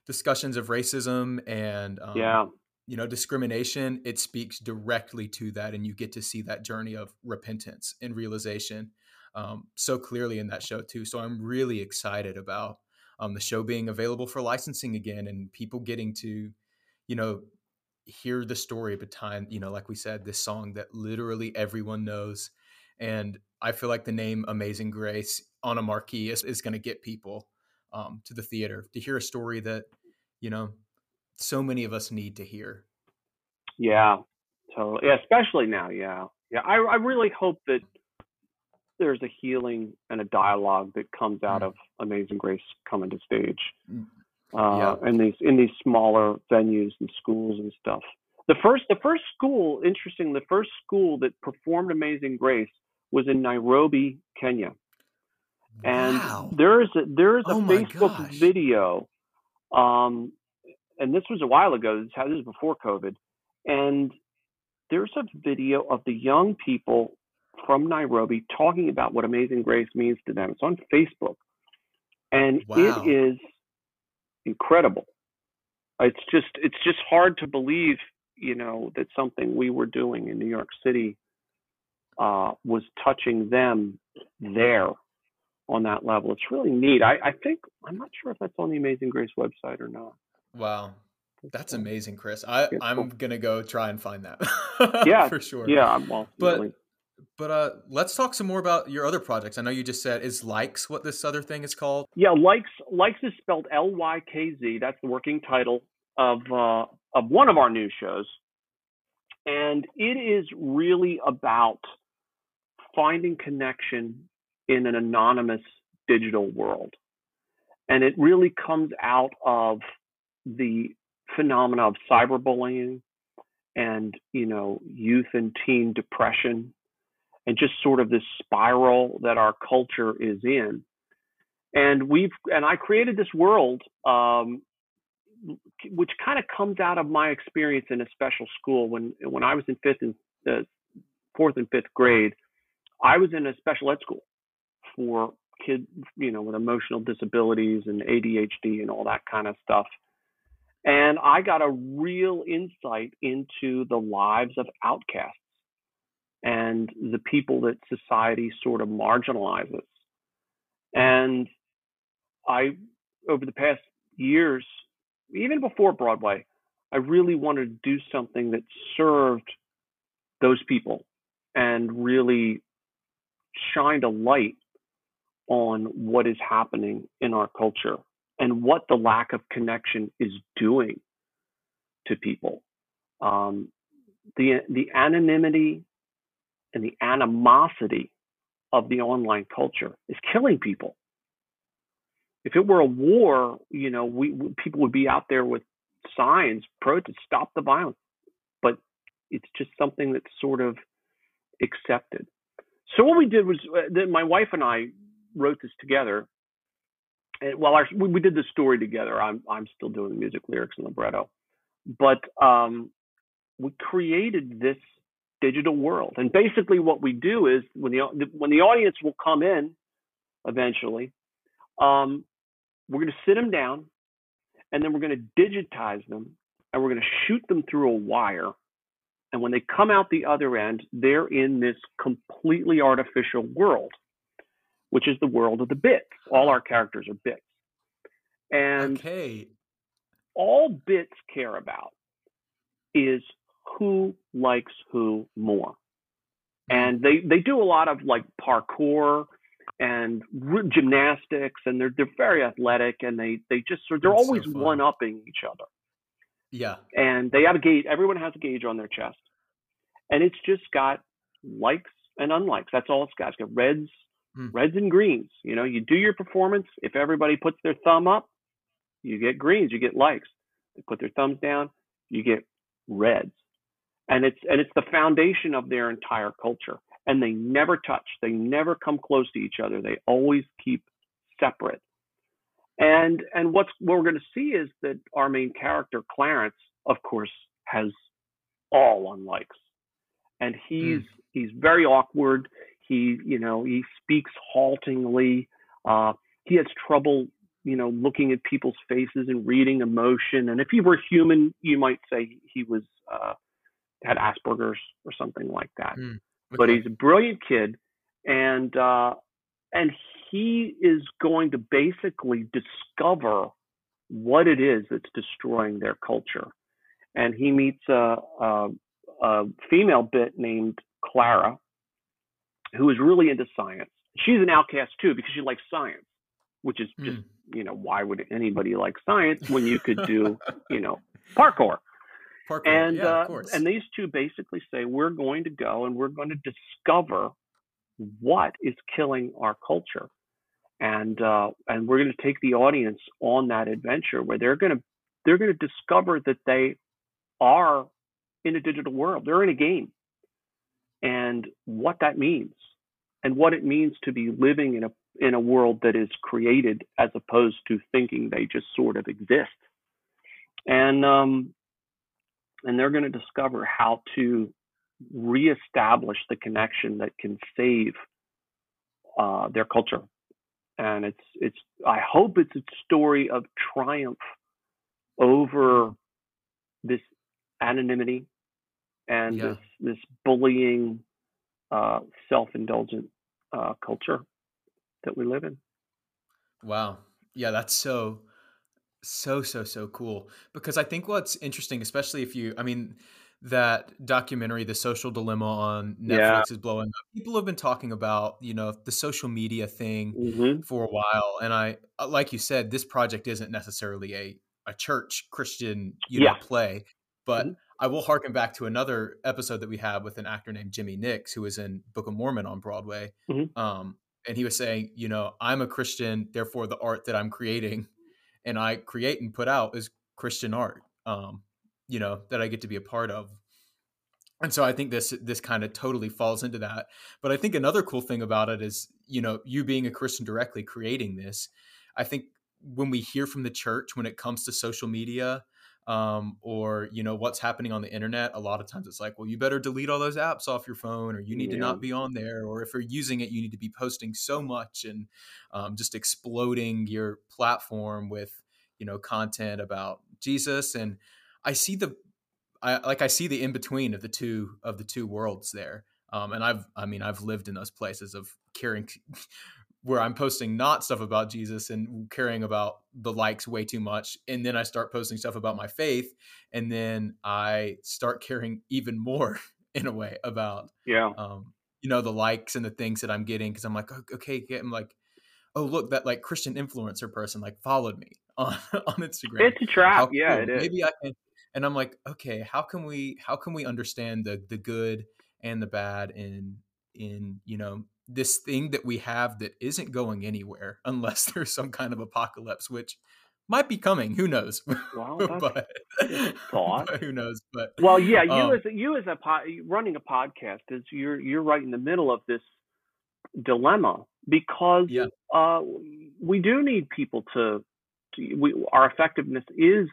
discussions of racism and, um, yeah. you know, discrimination. It speaks directly to that, and you get to see that journey of repentance and realization um, so clearly in that show too. So I'm really excited about um, the show being available for licensing again and people getting to, you know, hear the story behind, you know, like we said, this song that literally everyone knows. And I feel like the name Amazing Grace on a marquee is, is going to get people um, to the theater to hear a story that, you know, so many of us need to hear. Yeah, totally. Yeah, especially now. Yeah, yeah. I I really hope that there's a healing and a dialogue that comes out mm. of Amazing Grace coming to stage. Mm. Uh, yeah. in these in these smaller venues and schools and stuff. The first the first school, interesting, the first school that performed Amazing Grace was in Nairobi, Kenya. And wow. there is a there is a oh Facebook gosh. video, um, and this was a while ago. This was before COVID, and there's a video of the young people from Nairobi talking about what Amazing Grace means to them. It's on Facebook, and wow. it is incredible. It's just it's just hard to believe, you know, that something we were doing in New York City uh, was touching them there on that level. It's really neat. I, I think I'm not sure if that's on the Amazing Grace website or not. Wow. That's amazing, Chris. I, I'm gonna go try and find that. yeah, for sure. Yeah, well, but really. But uh, let's talk some more about your other projects. I know you just said is likes what this other thing is called. Yeah, likes likes is spelled L Y K Z. That's the working title of uh, of one of our new shows, and it is really about finding connection in an anonymous digital world. And it really comes out of the phenomena of cyberbullying and, you know, youth and teen depression and just sort of this spiral that our culture is in. And we've, and I created this world, um, which kind of comes out of my experience in a special school when, when I was in fifth and uh, fourth and fifth grade. I was in a special ed school for kids, you know, with emotional disabilities and ADHD and all that kind of stuff. And I got a real insight into the lives of outcasts and the people that society sort of marginalizes. And I, over the past years, even before Broadway, I really wanted to do something that served those people and really shined a light on what is happening in our culture and what the lack of connection is doing to people. Um, the the anonymity and the animosity of the online culture is killing people. If it were a war, you know, we, we people would be out there with signs, pro to stop the violence. But it's just something that's sort of accepted. So what we did was uh, my wife and I wrote this together. And while our, we, we did the story together, I'm I'm still doing the music, lyrics, and libretto. But um, we created this digital world, and basically what we do is when the when the audience will come in, eventually, um, we're going to sit them down, and then we're going to digitize them, and we're going to shoot them through a wire and when they come out the other end, they're in this completely artificial world, which is the world of the bits. All our characters are bits. And okay. all bits care about is who likes who more. Mm-hmm. And they, they do a lot of like parkour and gymnastics and they're they're very athletic and they they just they're That's always so one upping each other. Yeah. And they have a gauge everyone has a gauge on their chest and it's just got likes and unlikes. That's all it's got. It's got reds, hmm. reds and greens. You know, you do your performance. If everybody puts their thumb up, you get greens, you get likes. They put their thumbs down, you get reds. And it's and it's the foundation of their entire culture. And they never touch. They never come close to each other. They always keep separate. And and what's what we're going to see is that our main character Clarence, of course, has all unlikes and he's mm. he's very awkward. He you know he speaks haltingly. Uh, he has trouble you know looking at people's faces and reading emotion. And if he were human, you might say he was uh, had Asperger's or something like that. Mm. Okay. But he's a brilliant kid, and uh, and he is going to basically discover what it is that's destroying their culture. And he meets a, a, a female bit named Clara, who is really into science. She's an outcast too because she likes science, which is just mm. you know, why would anybody like science when you could do, you know, parkour? Parkour, And yeah, uh, and these two basically say we're going to go and we're going to discover what is killing our culture, and uh, and we're going to take the audience on that adventure where they're going to they're going to discover that they are in a digital world. They're in a game, and what that means, and what it means to be living in a in a world that is created as opposed to thinking they just sort of exist. And um, and they're going to discover how to reestablish the connection that can save uh, their culture. And it's it's I hope it's a story of triumph over this anonymity and Yeah. this this bullying, uh, self-indulgent uh, culture that we live in. Wow. Yeah, that's so so so so cool because I think what's interesting especially if you I mean that documentary The Social Dilemma on Netflix Yeah. is blowing up. People have been talking about, you know, the social media thing hmm for a while and I uh, like you said this project isn't necessarily a a church Christian, you know, Yeah. play, but Mhm. I will harken back to another episode that we had with an actor named Jimmy Nix who was in Book of Mormon on Broadway. Mhm. Um and he was saying, you know, I'm a Christian, therefore the art that I'm creating and I create and put out is Christian art, um, you know, that I get to be a part of. And so I think this this kind of totally falls into that. But I think another cool thing about it is, you know, you being a Christian directly creating this. I think when we hear from the church when it comes to social media um, or you know what's happening on the internet, a lot of times it's like, well, you better delete all those apps off your phone, or you need to not be on there, or if you're using it, you need to be posting so much and um, just exploding your platform with you know content about Jesus. And I see the I like I see the in between of the two of the two worlds there. Um, and I've I mean I've lived in those places of caring where I'm posting not stuff about Jesus and caring about the likes way too much, and then I start posting stuff about my faith, and then I start caring even more in a way about Yeah. um, you know the likes and the things that I'm getting because I'm like "Oh, okay, I'm like oh look that like Christian influencer person like followed me on on Instagram It's a trap. how Yeah, cool. it is. Maybe I can. And I'm like, okay, how can we how can we understand the the good and the bad in in you know this thing that we have that isn't going anywhere unless there's some kind of apocalypse, which might be coming. Who knows? Well, that's but, but who knows? But Well, yeah, you Um, as a, you as a po- running a podcast is you're you're right in the middle of this dilemma because Yeah. uh, we do need people to, to we, our effectiveness is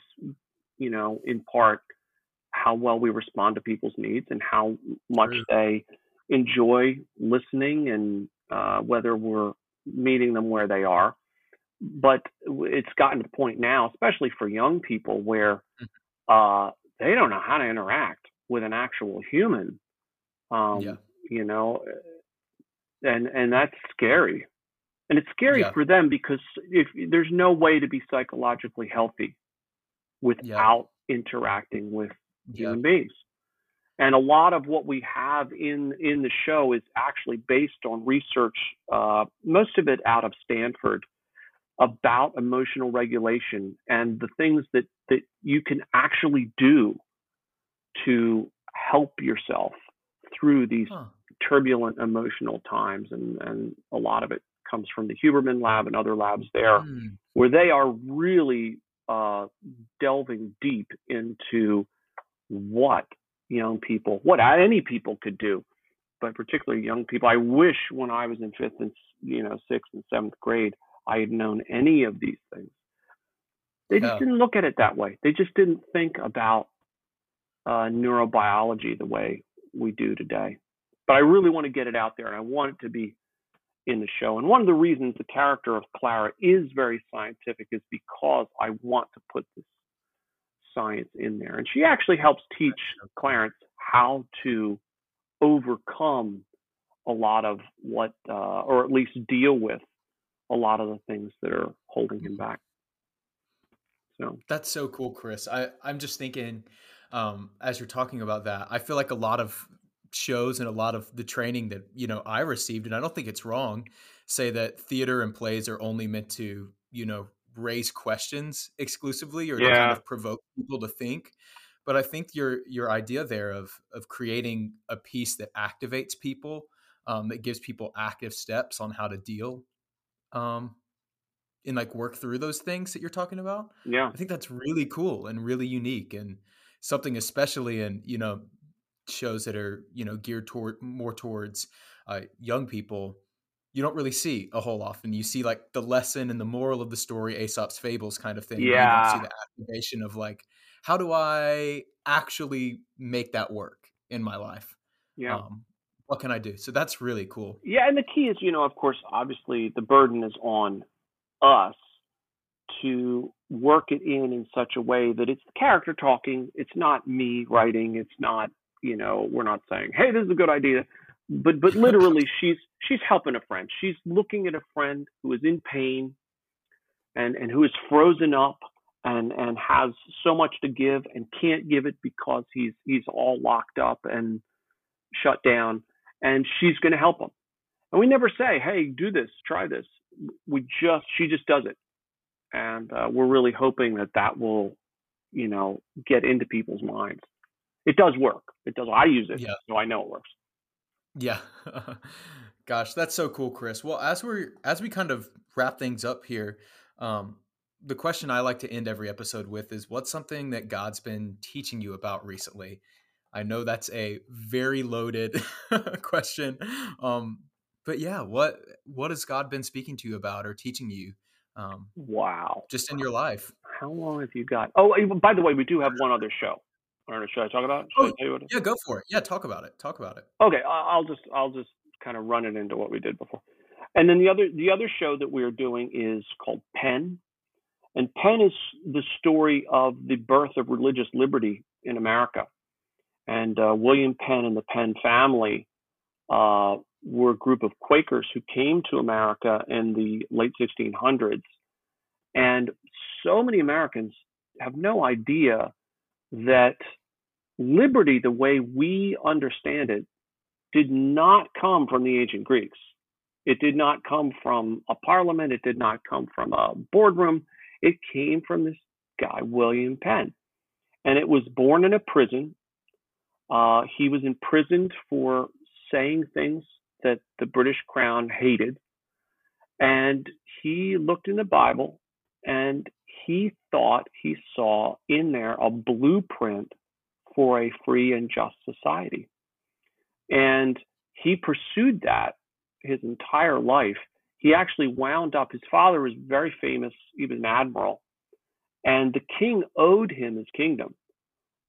you know in part how well we respond to people's needs and how much they enjoy listening and uh, whether we're meeting them where they are. But it's gotten to the point now, especially for young people, where uh, they don't know how to interact with an actual human. Um, Yeah. You know, and and that's scary, and it's scary Yeah. for them because if there's no way to be psychologically healthy without interacting with yeah, human beings. And a lot of what we have in in the show is actually based on research, uh, most of it out of Stanford, about emotional regulation and the things that that you can actually do to help yourself through these Huh. turbulent emotional times. And and a lot of it comes from the Huberman Lab and other labs there Hmm. where they are really uh, delving deep into what young people, what any people could do, but particularly young people. I wish when I was in fifth and you know sixth and seventh grade, I had known any of these things. They just Yeah. didn't look at it that way. They just didn't think about uh, neurobiology the way we do today. But I really want to get it out there, and I want it to be in the show. And one of the reasons the character of Clara is very scientific is because I want to put this science in there. And she actually helps teach Clarence how to overcome a lot of what, uh, or at least deal with a lot of the things that are holding him back. So, That's so cool, Chris. I, I'm just thinking, um, as you're talking about that, I feel like a lot of shows and a lot of the training that you know I received, and I don't think it's wrong, say that theater and plays are only meant to you know raise questions exclusively or yeah. to kind of provoke people to think. But I think your your idea there of of creating a piece that activates people, um, that gives people active steps on how to deal, um, and like work through those things that you're talking about. Yeah, I think that's really cool and really unique and something especially in you know shows that are you know geared toward more towards uh, young people you don't really see a whole lot often. You see like the lesson and the moral of the story, Aesop's fables kind of thing. Yeah. You don't see the activation of like, how do I actually make that work in my life? Yeah. Um, what can I do? So that's really cool. Yeah, and the key is, you know, of course, obviously the burden is on us to work it in in such a way that it's the character talking. It's not me writing. It's not, you know, we're not saying, "Hey, this is a good idea." But but literally she's she's helping a friend. She's looking at a friend who is in pain and and who is frozen up and and has so much to give and can't give it because he's he's all locked up and shut down and she's going to help him. And we never say hey do this try this. We just she just does it. And uh, we're really hoping that that will you know get into people's minds. It does work. It does i use it yeah. so i know it works yeah. Gosh, that's so cool, Chris. Well, as we're as we kind of wrap things up here, um, the question I like to end every episode with is what's something that God's been teaching you about recently? I know that's a very loaded question. Um, but yeah, what what has God been speaking to you about or teaching you? Um, wow. Just in your life. How long have you got? Oh, by the way, we do have one other show. Or should I talk about? Should oh, yeah, go for it. Yeah, talk about it. Talk about it. Okay, I'll just I'll just kind of run it into what we did before. And then the other the other show that we're doing is called Penn, and Penn is the story of the birth of religious liberty in America. And uh, William Penn and the Penn family uh, were a group of Quakers who came to America in the late 1600s, and so many Americans have no idea that liberty, the way we understand it, did not come from the ancient Greeks. It did not come from a parliament. It did not come from a boardroom. It came from this guy, William Penn. And it was born in a prison. Uh, he was imprisoned for saying things that the British crown hated. And he looked in the Bible and he thought he saw in there a blueprint for a free and just society. And he pursued that his entire life. He actually wound up, his father was very famous, he was an admiral, and the king owed him his kingdom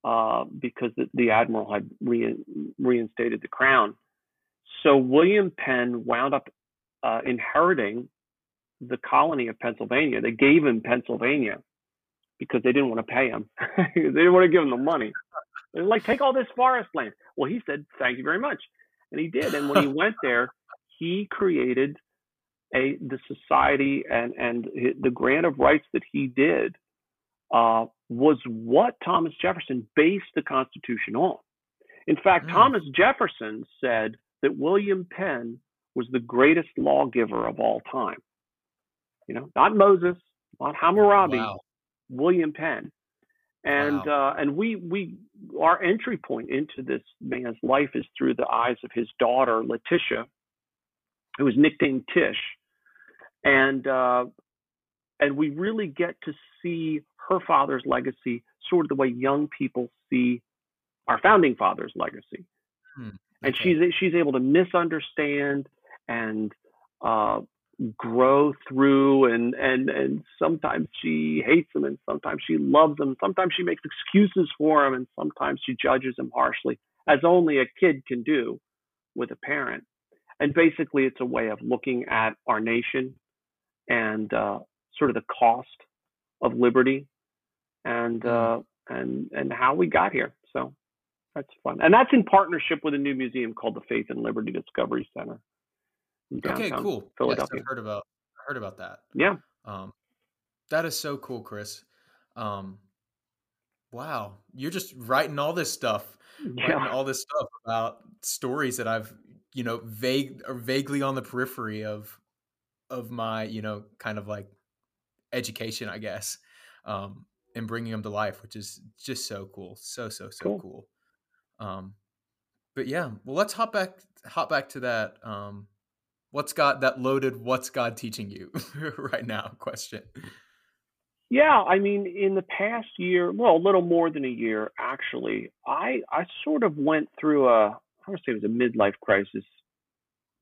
uh, because the, the, admiral had re- reinstated the crown. So William Penn wound up uh, inheriting the colony of Pennsylvania. They gave him Pennsylvania because they didn't want to pay him. they didn't want to give him the money. They're like, take all this forest land. Well, he said, thank you very much. And he did. And when he went there, he created a the society and and the grant of rights that he did uh, was what Thomas Jefferson based the Constitution on. In fact, mm. Thomas Jefferson said that William Penn was the greatest lawgiver of all time. You know, not Moses, not Hammurabi, wow. William Penn. And wow. uh, and we we our entry point into this man's life is through the eyes of his daughter Letitia, who was nicknamed Tish, and uh, and we really get to see her father's legacy, sort of the way young people see our founding fathers' legacy. Hmm. Okay. And she's she's able to misunderstand and uh, grow through and and and sometimes she hates him and sometimes she loves him sometimes she makes excuses for him and sometimes she judges him harshly as only a kid can do with a parent. And basically it's a way of looking at our nation and uh, sort of the cost of liberty and mm. uh, and and how we got here. So that's fun. And that's in partnership with a new museum called the faith and liberty discovery center okay, cool. Philadelphia. Yes, I've heard about heard about that. Yeah. Um, that is so cool, Chris. Um, wow, you're just writing all this stuff, yeah. writing all this stuff about stories that I've, you know, vague or vaguely on the periphery of, of my, you know, kind of like education, I guess, um, and bringing them to life, which is just so cool, so so so cool. cool. Um, but yeah, well, let's hop back hop back to that. Um, what's God that loaded? What's God teaching you right now? Question. Yeah, I mean, in the past year, well, a little more than a year, actually, I I sort of went through a I don't say it was a midlife crisis,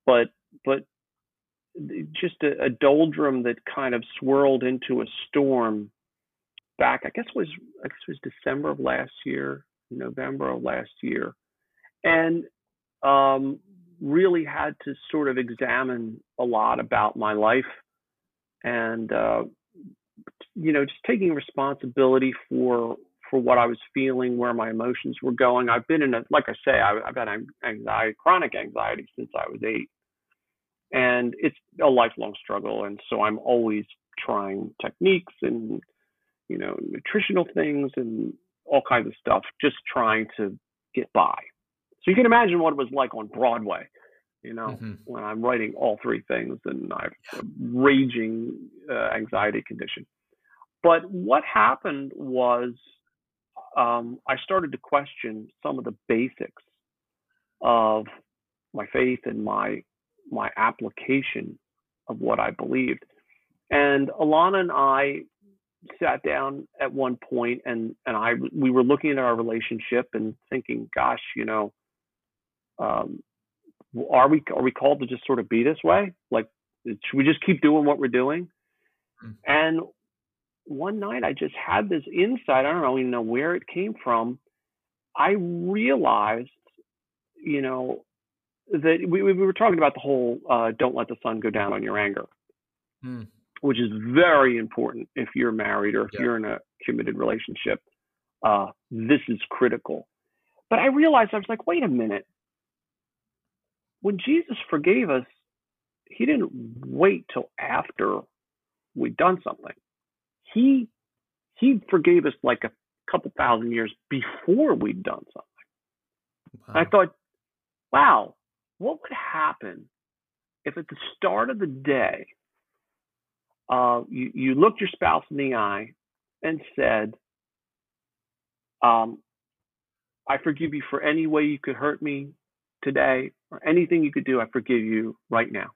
but but just a, a doldrum that kind of swirled into a storm back. I guess it was I guess it was December of last year, November of last year, and um, really had to sort of examine a lot about my life and uh, you know, just taking responsibility for for what I was feeling, where my emotions were going. I've been in a, like I say, I, have had anxiety, chronic anxiety since I was eight, and it's a lifelong struggle. And so I'm always trying techniques and you know nutritional things and all kinds of stuff, just trying to get by. So you can imagine what it was like on Broadway you know, mm-hmm. when I'm writing all three things and I have a raging uh, anxiety condition. But what happened was um, I started to question some of the basics of my faith and my my application of what I believed. And Alana and I sat down at one point and and I we were looking at our relationship and thinking, gosh, you know, um, are we are we called to just sort of be this way? Like, should we just keep doing what we're doing? Mm-hmm. And one night I just had this insight. I don't even know where it came from. I realized, you know, that we, we were talking about the whole uh, don't let the sun go down on your anger, mm. which is very important if you're married or if yeah. you're in a committed relationship. Uh, this is critical. But I realized I was like, wait a minute when Jesus forgave us, he didn't wait till after we'd done something. He he forgave us like a couple thousand years before we'd done something. Wow. I thought, wow, what would happen if at the start of the day uh, you, you looked your spouse in the eye and said, um, I forgive you for any way you could hurt me today or anything you could do, I forgive you right now.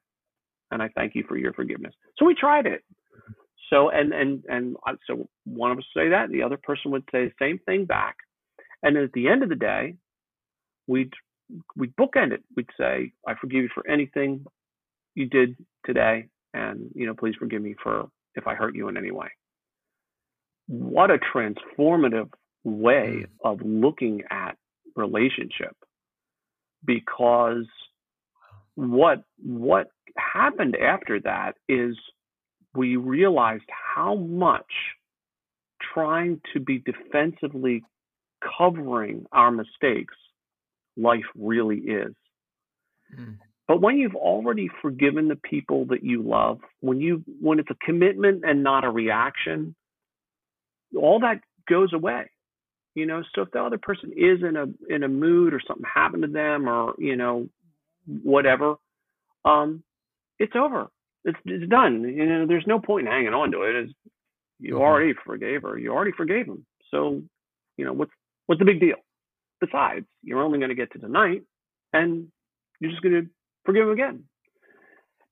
And I thank you for your forgiveness. So we tried it. So, and, and, and so one of us say that, the other person would say the same thing back. And at the end of the day, we'd, we'd bookend it. We'd say, I forgive you for anything you did today. And, you know, please forgive me for if I hurt you in any way. What a transformative way hmm. of looking at relationship because what what happened after that is we realized how much trying to be defensively covering our mistakes life really is. Mm. But when you've already forgiven the people that you love, when you when it's a commitment and not a reaction, all that goes away you know so if the other person is in a in a mood or something happened to them or you know whatever um it's over. It's it's done. You know there's no point in hanging on to it. It's, you mm-hmm. already forgave her. You already forgave him. So you know what's what's the big deal? Besides you're only going to get to tonight and you're just going to forgive him again.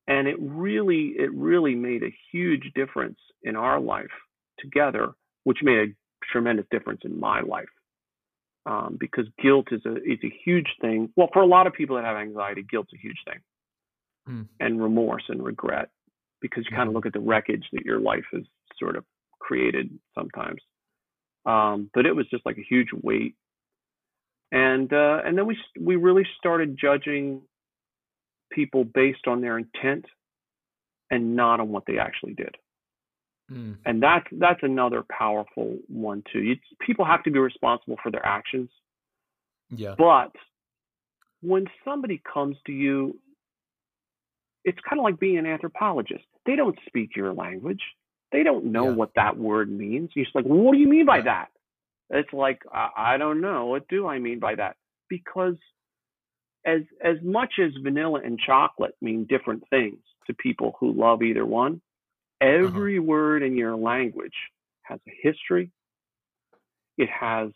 And it really it really made a huge difference in our life together which made a tremendous difference in my life um, because guilt is a is a huge thing. Well, for a lot of people that have anxiety, guilt's a huge thing, mm. and remorse and regret because you kind of look at the wreckage that your life has sort of created sometimes. Um, but it was just like a huge weight, and uh, and then we we really started judging people based on their intent and not on what they actually did. Mm. And that's that's another powerful one too. You, people have to be responsible for their actions. Yeah. But when somebody comes to you, it's kind of like being an anthropologist. They don't speak your language. They don't know yeah. what that word means. You're just like, what do you mean by yeah. that? It's like, I, I don't know. What do I mean by that? Because as as much as vanilla and chocolate mean different things to people who love either one, Every uh-huh. word in your language has a history. It has,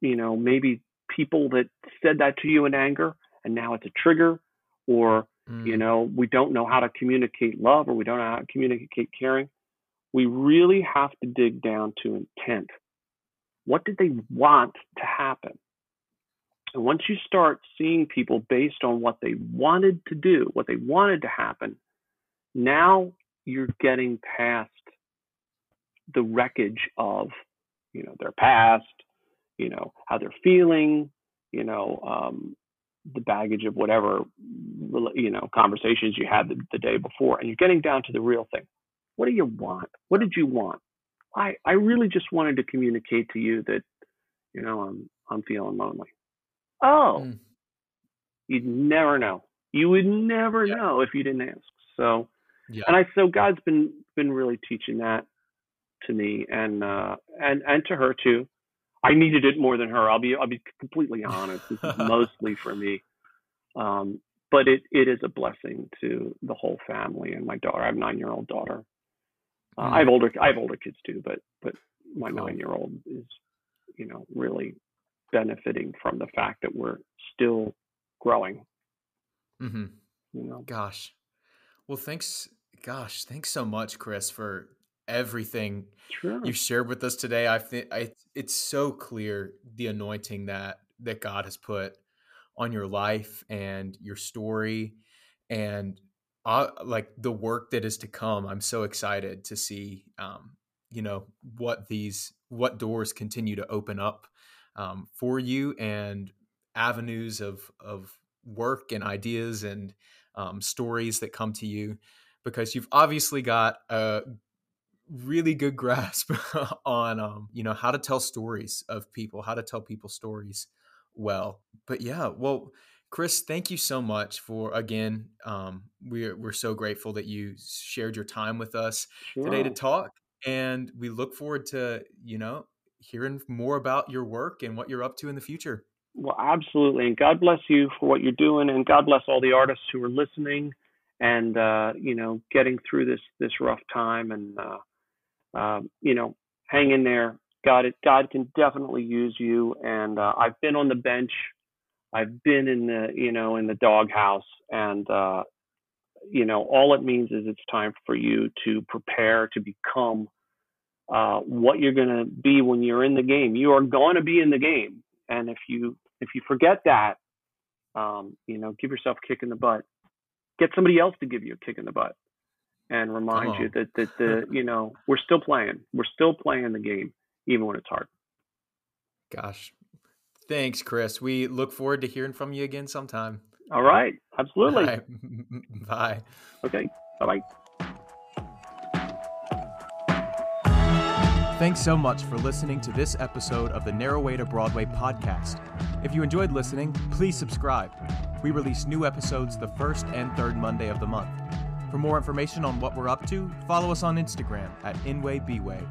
you know, maybe people that said that to you in anger and now it's a trigger or mm. you know we don't know how to communicate love or we don't know how to communicate caring we really have to dig down to intent what did they want to happen and once you start seeing people based on what they wanted to do what they wanted to happen now you're getting past the wreckage of you know their past you know how they're feeling you know um, the baggage of whatever you know conversations you had the, the day before and you're getting down to the real thing. What do you want? What did you want? I i really just wanted to communicate to you that you know i'm i'm feeling lonely. Oh! Mm. you'd never know. You would never yeah. know if you didn't ask. So yeah. and i so god's been been really teaching that to me and uh and and to her too I needed it more than her. I'll be I'll be completely honest. This is mostly for me, um, but it it is a blessing to the whole family and my daughter. I have a nine year old daughter. Uh, mm. I have older I have older kids too, but but my cool. nine year old is you know really benefiting from the fact that we're still growing. Mm-hmm. You know, gosh. Well, thanks. Gosh, thanks so much, Chris, for everything sure. you shared with us today. I think it's so clear the anointing that that God has put on your life and your story, and uh, like the work that is to come. I'm so excited to see, um, you know, what these what doors continue to open up um, for you and avenues of of work and ideas and um, stories that come to you because you've obviously got a really good grasp on um, you know how to tell stories of people how to tell people stories well. But yeah well chris thank you so much for again um, we're, we're so grateful that you shared your time with us sure. today to talk and we look forward to you know hearing more about your work and what you're up to in the future. Well absolutely and god bless you for what you're doing and god bless all the artists who are listening and uh, you know getting through this this rough time and uh, um, you know, hang in there. God, it, God can definitely use you. And uh, I've been on the bench. I've been in the, you know, in the doghouse, and uh, you know, all it means is it's time for you to prepare to become uh, what you're going to be when you're in the game. You are going to be in the game, and if you if you forget that, um, you know, give yourself a kick in the butt. Get somebody else to give you a kick in the butt and remind you oh. that that the you know we're still playing, we're still playing the game even when it's hard. Gosh, thanks, Chris. We look forward to hearing from you again sometime. All right, absolutely. Bye. Bye. Okay. Bye bye. Thanks so much for listening to this episode of the Narrow Way to Broadway podcast. If you enjoyed listening, please subscribe. We release new episodes the first and third Monday of the month. For more information on what we're up to, follow us on Instagram at nwaybway.